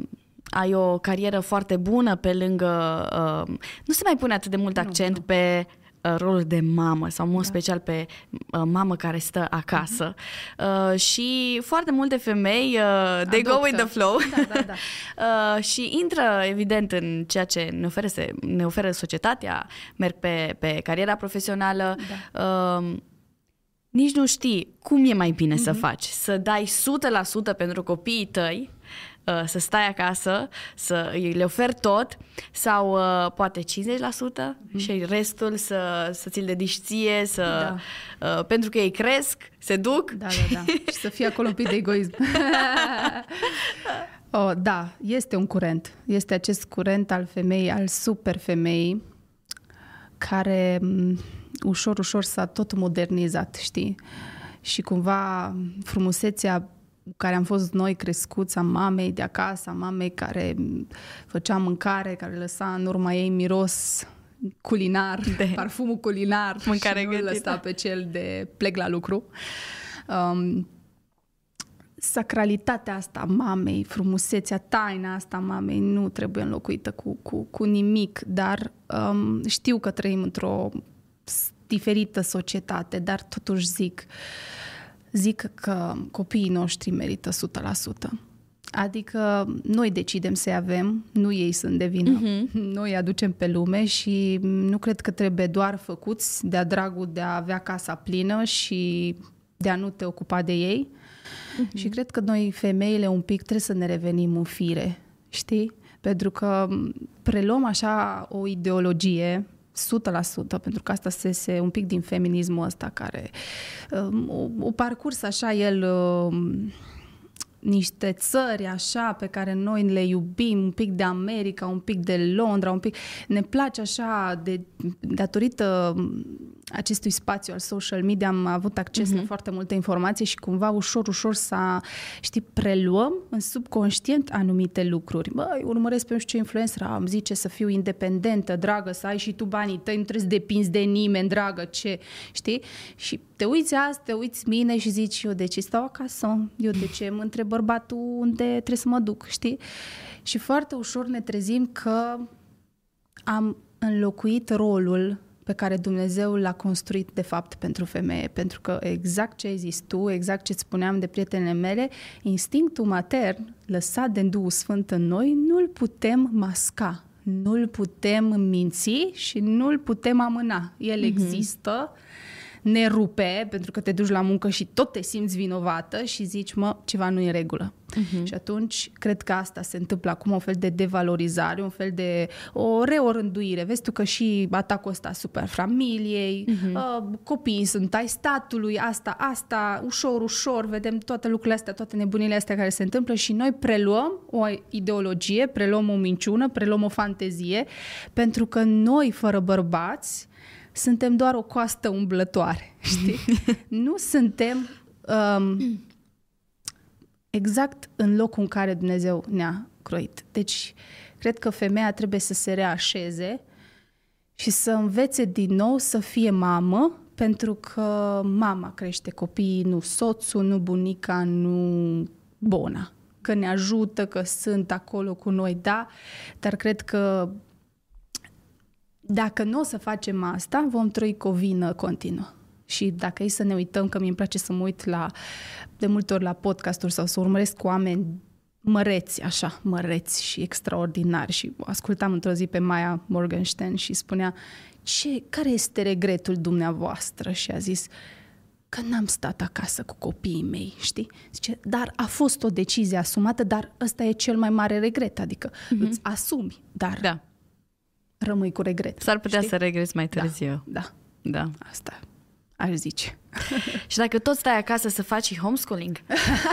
ai o carieră foarte bună pe lângă... Uh, nu se mai pune atât de mult accent nu, nu. pe Uh, rolul de mamă sau mult da. special pe uh, mamă care stă acasă uh-huh. uh, și foarte multe femei uh, they Adoptă. go with the flow da, da, da. uh, și intră evident în ceea ce ne oferă, ne oferă societatea, merg pe, pe cariera profesională da. uh, nici nu știi cum e mai bine uh-huh. să mhm. faci, să dai 100% pentru copiii tăi uh, să stai acasă, să le oferi tot sau uh, poate 50% mm. și restul să, să ți-l dedici ție, să, da. uh, pentru că ei cresc, se duc. Da, da, da. și să fie acolo un pic de egoism. oh, da, este un curent. Este acest curent al femeii, al super femeii, care um, ușor, ușor s-a tot modernizat, știi? Și cumva frumusețea care am fost noi crescuți, a mamei de acasă, a mamei care făcea mâncare, care lăsa în urma ei miros culinar, de parfumul culinar mâncare și nu gătită. lăsa pe cel de plec la lucru. Um, sacralitatea asta a mamei, frumusețea, taina asta a mamei nu trebuie înlocuită cu, cu, cu nimic, dar um, știu că trăim într-o diferită societate, dar totuși zic, zic că copiii noștri merită 100%. Adică noi decidem să-i avem, nu ei sunt de vină. Uh-huh. Noi îi aducem pe lume și nu cred că trebuie doar făcuți de-a dragul de a avea casa plină și de a nu te ocupa de ei. Uh-huh. Și cred că noi, femeile, un pic trebuie să ne revenim în fire, știi? Pentru că preluăm așa o ideologie 100%, pentru că asta se, se un pic din feminismul ăsta care um, o, o parcurs așa el um, niște țări așa pe care noi le iubim, un pic de America, un pic de Londra, un pic ne place așa de datorită acestui spațiu al social media am avut acces uh-huh. la foarte multe informații și cumva ușor, ușor să, știi, preluăm în subconștient anumite lucruri. Băi, urmăresc pe nu știu ce influencer, am zice să fiu independentă, dragă, să ai și tu banii tăi, nu trebuie să depinzi de nimeni, dragă, ce, știi? Și te uiți azi, te uiți mine și zici, eu de ce stau acasă? Eu de ce mă întreb bărbatul unde trebuie să mă duc, știi? Și foarte ușor ne trezim că am înlocuit rolul pe care Dumnezeu l-a construit de fapt pentru femeie, pentru că exact ce ai zis tu, exact ce spuneam de prietenele mele, instinctul matern lăsat de Duhul Sfânt în noi, nu-l putem masca, nu-l putem minți și nu-l putem amâna. El mm-hmm. există, ne rupe pentru că te duci la muncă și tot te simți vinovată și zici, mă, ceva nu e în regulă. Uh-huh. Și atunci, cred că asta se întâmplă acum, un fel de devalorizare, un fel de o reorânduire. Vezi tu că și atacul ăsta asupra familiei, uh-huh. uh, copiii sunt ai statului, asta, asta, ușor, ușor, vedem toate lucrurile astea, toate nebunile astea care se întâmplă și noi preluăm o ideologie, preluăm o minciună, preluăm o fantezie, pentru că noi, fără bărbați, suntem doar o coastă umblătoare, știi? nu suntem um, exact în locul în care Dumnezeu ne-a croit. Deci, cred că femeia trebuie să se reașeze și să învețe din nou să fie mamă, pentru că mama crește copiii, nu soțul, nu bunica, nu bona. Că ne ajută, că sunt acolo cu noi, da, dar cred că dacă nu o să facem asta, vom trăi cu o vină continuă. Și dacă e să ne uităm, că mi îmi place să mă uit la, de multe ori la podcasturi sau să urmăresc cu oameni măreți, așa, măreți și extraordinari. Și ascultam într-o zi pe Maya Morgenstern și spunea, ce, care este regretul dumneavoastră? Și a zis, că n-am stat acasă cu copiii mei, știi? Zice, dar a fost o decizie asumată, dar ăsta e cel mai mare regret, adică mm-hmm. îți asumi, dar da. Rămâi cu regret. S-ar putea știi? să regreți mai târziu. Da, da. da. Asta aș zice. și dacă tot stai acasă să faci și homeschooling?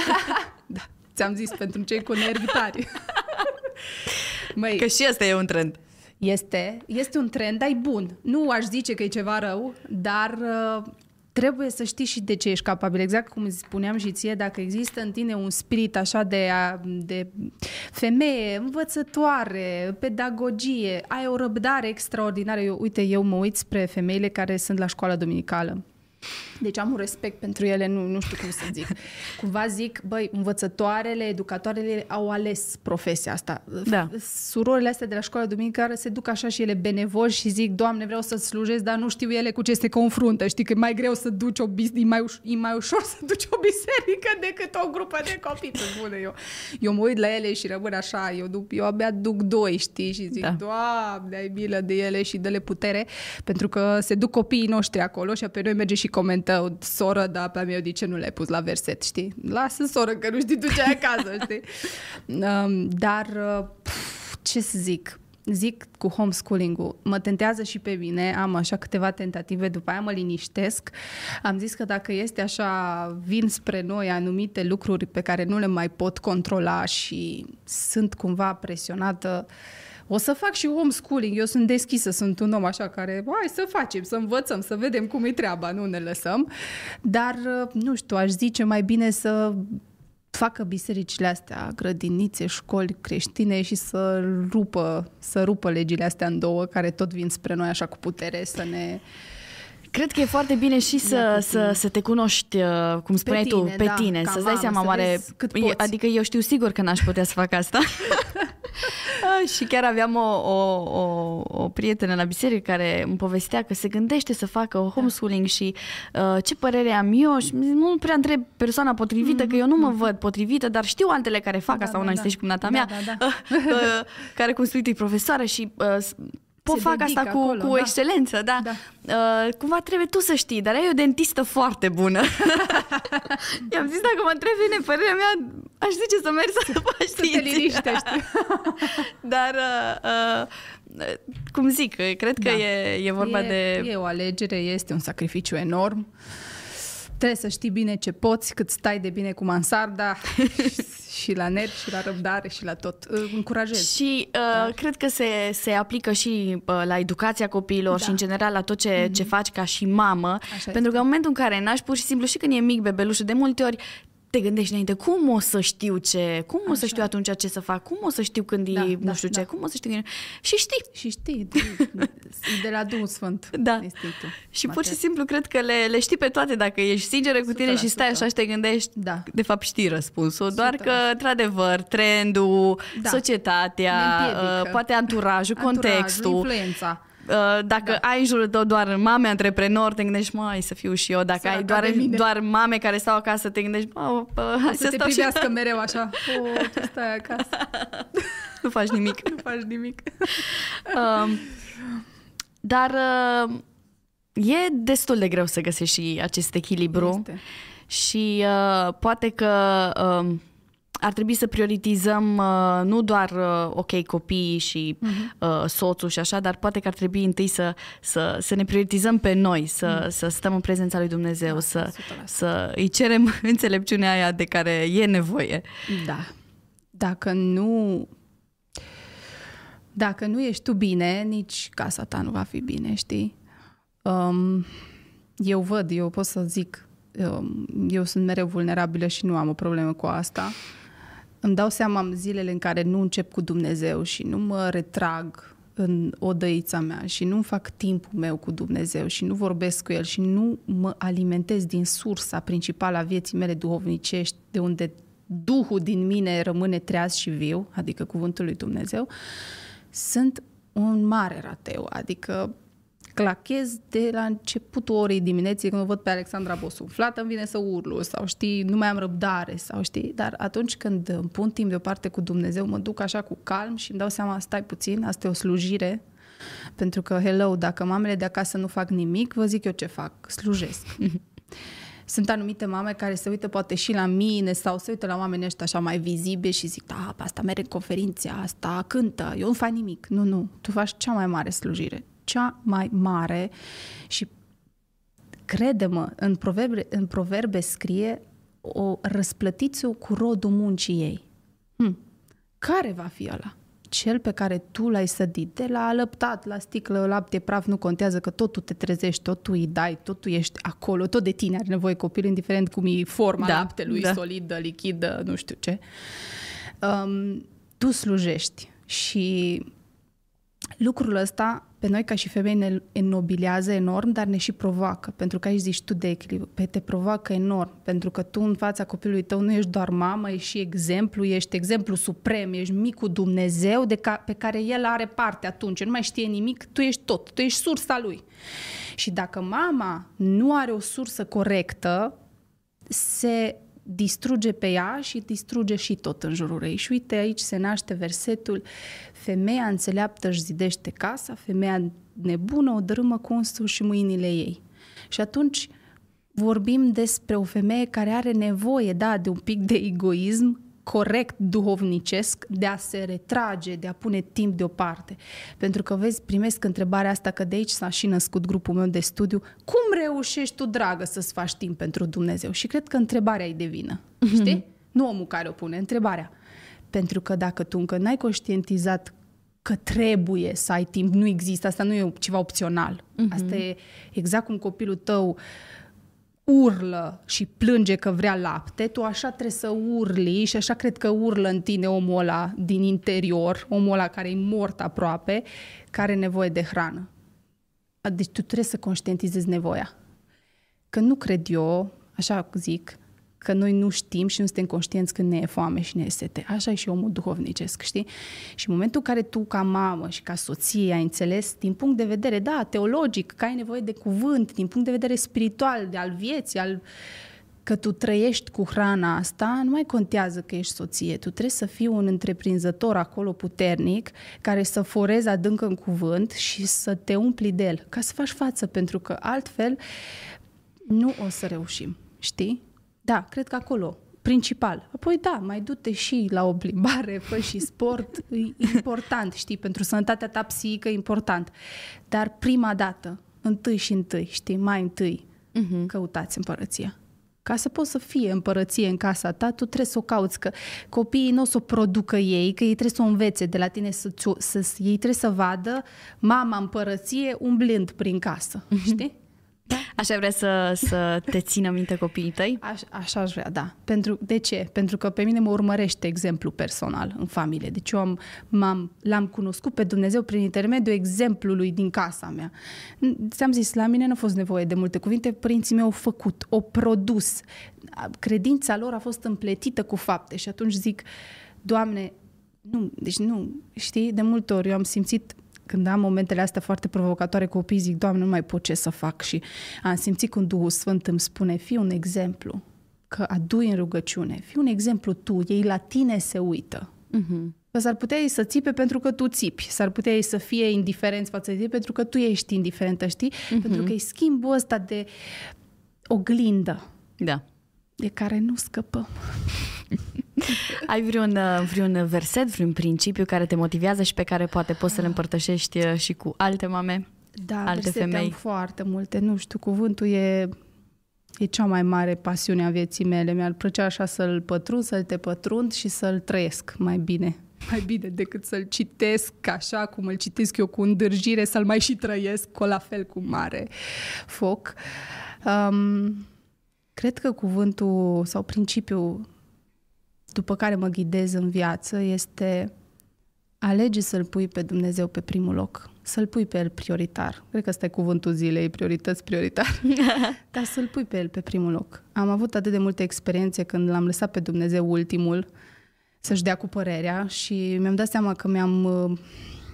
da, ți-am zis, pentru cei cu nervi tari. Măi, că și asta e un trend. Este, este un trend, dar e bun. Nu aș zice că e ceva rău, dar uh, trebuie să știi și de ce ești capabil. Exact cum spuneam și ție, dacă există în tine un spirit așa de, de femeie, învățătoare, pedagogie, ai o răbdare extraordinară. Eu, uite, eu mă uit spre femeile care sunt la școala dominicală. Deci am un respect pentru ele, nu, nu știu cum să zic. Cumva zic, băi, învățătoarele, educatoarele au ales profesia asta. Da. Surorile astea de la școala duminicală se duc așa și ele benevoși și zic, Doamne, vreau să slujesc, dar nu știu ele cu ce se confruntă. Știi că e mai greu să duci o bis- e mai, uș- e mai ușor să duci o biserică decât o grupă de copii. Bune, eu. eu mă uit la ele și rămân așa, eu, duc, eu abia duc doi, știi, și zic, da. Doamne, ai milă de ele și dă-le putere, pentru că se duc copiii noștri acolo și pe noi merge și comentă, soră, da, pe meu, de ce nu le-ai pus la verset, știi? Lasă, soră, că nu știi tu ce ai acasă, știi? Um, dar, pf, ce să zic, zic cu homeschooling-ul, mă tentează și pe mine, am așa câteva tentative, după aia mă liniștesc. Am zis că dacă este așa, vin spre noi anumite lucruri pe care nu le mai pot controla și sunt cumva presionată, o să fac și homeschooling, eu sunt deschisă, sunt un om așa care, hai să facem, să învățăm, să vedem cum e treaba, nu ne lăsăm. Dar, nu știu, aș zice mai bine să facă bisericile astea, grădinițe, școli creștine și să rupă, să rupă legile astea în două, care tot vin spre noi așa cu putere să ne... Cred că e foarte bine și să, să, să te cunoști, uh, cum spuneai tine, tu, pe da, tine, ca să-ți dai mamă, seama să oare... vezi cât E- poți. Adică eu știu sigur că n-aș putea să fac asta. Ah, și chiar aveam o, o, o, o prietenă la biserică care îmi povestea că se gândește să facă o homeschooling și uh, ce părere am eu și nu prea întreb persoana potrivită, că eu nu mă văd potrivită, dar știu altele care fac Da, asta, da, una da. este și cumnata Da, mea, da, da. uh, care cum spui tu e profesoară și uh, s- pot Se fac asta dedică cu, acolo, cu da. excelență, da. Da. Uh, cumva trebuie tu să știi, dar ai o dentistă foarte bună. I-am zis, dacă mă întrebi bine părerea mea, aș zice să mergi să faci Să te științe. liniștești. Dar, uh, uh, cum zic, cred că Da. e, e vorba e, de... E o alegere, este un sacrificiu enorm. Trebuie să știi bine ce poți, cât stai de bine cu mansarda și la nervi și la răbdare și la tot. Îl Încurajez. Și uh, cred că se, se aplică și uh, la educația copiilor Da. și în general la tot ce, ce faci ca și mamă. este. pentru că în momentul în care naști pur și simplu și când e mic bebelușul, de multe ori te gândești înainte, cum o să știu ce, cum o să Așa. știu atunci ce să fac, cum o să știu când Da, e da, nu știu ce, da. cum o să știu când e... Și știi. Și știi, de, de la Duhul Sfânt, Da. instinctul. Și pur și Mater. simplu cred că le, le știi pe toate dacă ești sinceră cu tine și stai 100%. așa și te gândești. Da. De fapt știi răspunsul, doar 100%. că, într-adevăr, trendul, Da. societatea, Ne împiedică. uh, poate anturajul, Anturajul, contextul. influența. Uh, Dacă Da. ai în jurul tău doar mame antreprenori, te gândești, mai să fiu și eu. Dacă Săraca ai doar, de mine. doar mame care stau acasă, te gândești, mă, bă, hai Să să te stau și privească mereu așa. O, tu stai acasă, nu faci nimic. nu faci nimic. Um, dar uh, e destul de greu să găsești și acest echilibru. Este. Și uh, poate că uh, ar trebui să prioritizăm uh, nu doar, uh, ok, copiii și uh, soțul și așa, dar poate că ar trebui întâi să, să, să ne prioritizăm pe noi, să, să stăm în prezența lui Dumnezeu, Da, să, 100%. să îi cerem înțelepciunea aia de care e nevoie. Da. Dacă nu dacă nu ești tu bine, nici casa ta nu va fi bine, știi? Um, eu văd, eu pot să zic, um, eu sunt mereu vulnerabilă și nu am o problemă cu asta. Îmi dau seama în zilele în care nu încep cu Dumnezeu și nu mă retrag în odăița mea și nu fac timpul meu cu Dumnezeu și nu vorbesc cu El și nu mă alimentez din sursa principală a vieții mele duhovnicești, de unde Duhul din mine rămâne treaz și viu, adică cuvântul lui Dumnezeu, sunt un mare rateu, adică clachez de la începutul orei dimineții când o văd pe Alexandra bosunflată, îmi vine să urlu sau știi, nu mai am răbdare sau știi, dar atunci când îmi pun timp deoparte cu Dumnezeu, mă duc așa cu calm și îmi dau seama, stai puțin, asta e o slujire, pentru că, hello, dacă mamele de acasă nu fac nimic, vă zic eu ce fac, slujesc. Sunt anumite mame care se uită poate și la mine sau se uită la oamenii ăștia așa mai vizibili și zic, da, pe asta merge în conferințe, asta cântă, eu nu fac nimic. Nu, nu, tu faci cea mai mare slujire, cea mai mare și crede-mă, în proverbe, în proverbe scrie o răsplătiți-o cu rodul muncii ei. Hm. Care va fi ăla? Cel pe care tu l-ai sădit, de la alăptat, la sticlă, lapte praf, nu contează că tot tu te trezești, tot tu îi dai, tot tu ești acolo, tot de tine are nevoie copil, indiferent cum e forma Da, laptelui, da. solidă, lichidă, nu știu ce. Um, tu slujești și lucrul ăsta pe noi ca și femei ne înnobilează enorm, dar ne și provoacă, pentru că aici zici tu de echilibru, pe te provoacă enorm, pentru că tu în fața copilului tău nu ești doar mamă, ești și exemplu, ești exemplu suprem, ești micul Dumnezeu de ca, pe care el are parte atunci, nu mai știe nimic, tu ești tot, tu ești sursa lui. Și dacă mama nu are o sursă corectă, se distruge pe ea și distruge și tot în jurul ei. Și uite, aici se naște versetul Femeia înțeleaptă își zidește casa, femeia nebună o dărâmă cu unsul și mâinile ei. Și atunci vorbim despre o femeie care are nevoie, da, de un pic de egoism corect duhovnicesc, de a se retrage, de a pune timp deoparte. Pentru că, vezi, primesc întrebarea asta că de aici s-a și născut grupul meu de studiu. Cum reușești tu, dragă, să-ți faci timp pentru Dumnezeu? Și cred că întrebarea e de vină. Știi? Nu omul care o pune, întrebarea. Pentru că dacă tu încă n-ai conștientizat că trebuie să ai timp, nu există, asta nu e ceva opțional. Asta e exact cum copilul tău urlă și plânge că vrea lapte, tu așa trebuie să urli și așa cred că urlă în tine omul ăla din interior, omul ăla care e mort aproape, care are nevoie de hrană. Deci tu trebuie să conștientizezi nevoia. Că nu cred eu, așa zic, că noi nu știm și nu suntem conștienți când ne e foame și ne e sete. Așa e și omul duhovnicesc, știi? Și în momentul în care tu, ca mamă și ca soție, ai înțeles, din punct de vedere, da, teologic, că ai nevoie de cuvânt, din punct de vedere spiritual, de al vieții, al că tu trăiești cu hrana asta, nu mai contează că ești soție. Tu trebuie să fii un întreprinzător acolo puternic, care să forezi adânc în cuvânt și să te umpli de el, ca să faci față, pentru că altfel nu o să reușim, știi? Da, cred că acolo, principal. Apoi da, mai du-te și la o plimbare, fă și sport, e important, știi, pentru sănătatea ta psihică e important. Dar prima dată, întâi și întâi, știi, mai întâi, uh-huh. căutați împărăția. Ca să poți să fie împărăție în casa ta, tu trebuie să o cauți, că copiii nu o să o producă ei, că ei trebuie să o învețe de la tine, să, să, ei trebuie să vadă mama împărăție umblând prin casă, uh-huh. știi? Așa vrea să, să te țină minte copiii tăi? Aș, așa aș vrea, da. Pentru, de ce? Pentru că pe mine mă urmărește exemplu personal în familie. Deci eu am, m-am, l-am cunoscut pe Dumnezeu prin intermediul exemplului din casa mea. Ți-am zis, la mine nu a fost nevoie de multe cuvinte, părinții mei au făcut, au produs. Credința lor a fost împletită cu fapte și atunci zic, Doamne, nu, deci nu, știi, de multe ori eu am simțit când am momentele astea foarte provocatoare cu copii, zic, Doamne, nu mai pot ce să fac și am simțit când Duhul Sfânt îmi spune, fii un exemplu, că adui în rugăciune, fii un exemplu tu, ei la tine se uită. Uh-huh. Că s-ar putea ei să țipe pentru că tu țipi, s-ar putea ei să fie indiferenți față de tine pentru că tu ești indiferentă, știi? Uh-huh. Pentru că e schimbul ăsta de oglindă. Da. De care nu scăpăm. Ai vreun, uh, vreun verset, vreun principiu care te motivează și pe care poate poți să le împărtășești uh, și cu alte mame, da, alte femei? am foarte multe. Nu știu, cuvântul e, e cea mai mare pasiune a vieții mele. Mi-ar plăcea așa să-l pătrund, să-l te pătrund și să-l trăiesc mai bine. Mai bine decât să-l citesc așa cum îl citesc eu cu îndârjire, să-l mai și trăiesc cu la fel cu mare foc. Um, cred că cuvântul sau principiul după care mă ghidez în viață este alege să-L pui pe Dumnezeu pe primul loc, să-L pui pe El prioritar. Cred că ăsta e cuvântul zilei, priorități prioritar. Dar să-L pui pe El pe primul loc. Am avut atât de multe experiențe când l-am lăsat pe Dumnezeu ultimul să-și dea cu părerea și mi-am dat seama că mi-am,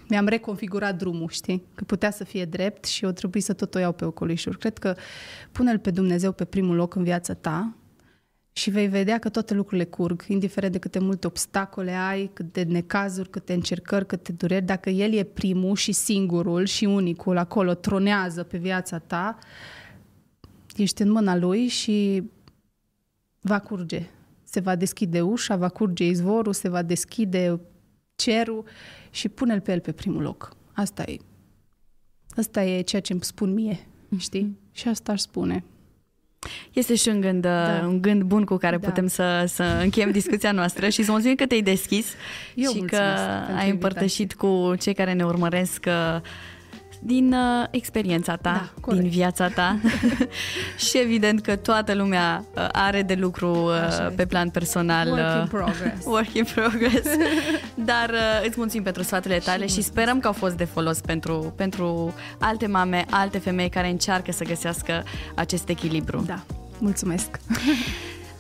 mi-am reconfigurat drumul, știi? Că putea să fie drept și eu trebuie să tot o iau pe ocolișuri. Cred că pune-L pe Dumnezeu pe primul loc în viața ta și vei vedea că toate lucrurile curg, indiferent de câte multe obstacole ai, cât de necazuri, câte încercări, câte dureri, dacă El e primul și singurul și unicul acolo, tronează pe viața ta, ești în mâna Lui și va curge. Se va deschide ușa, va curge izvorul, se va deschide cerul și pune-L pe El pe primul loc. Asta e. Asta e ceea ce îmi spun mie, știi? Mm-hmm. Și asta aș spune. Este și un gând, da. un gând bun cu care da. putem să, să încheiem discuția noastră și să mulțumim că te-ai deschis Eu și că ai împărtășit cu cei care ne urmăresc uh, din uh, experiența ta, da, din viața ta și evident că toată lumea uh, are de lucru uh, pe plan personal. Work in uh, progress. work in progress. Dar uh, îți mulțumim pentru sfaturile tale și, și sperăm că au fost de folos pentru, pentru alte mame, alte femei care încearcă să găsească acest echilibru. Da, mulțumesc!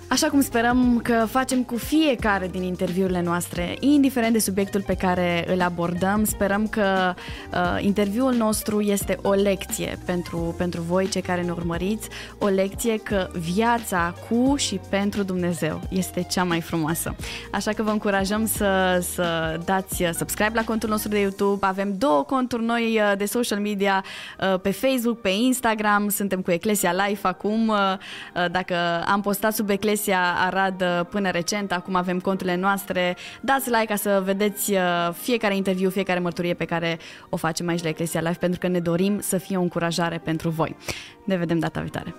Așa cum sperăm că facem cu fiecare din interviurile noastre, indiferent de subiectul pe care îl abordăm, sperăm că uh, interviul nostru este o lecție pentru, pentru voi, cei care ne urmăriți, o lecție că viața cu și pentru Dumnezeu este cea mai frumoasă. Așa că vă încurajăm să, să dați subscribe la contul nostru de YouTube. Avem două conturi noi uh, de social media uh, pe Facebook, pe Instagram, suntem cu Eclesia Life acum. Uh, dacă am postat sub Eclesia Alesia Arad până recent, acum avem conturile noastre. Dați like ca să vedeți uh, fiecare interviu, fiecare mărturie pe care o facem aici la Eclesia Live, pentru că ne dorim să fie o încurajare pentru voi. Ne vedem data viitoare!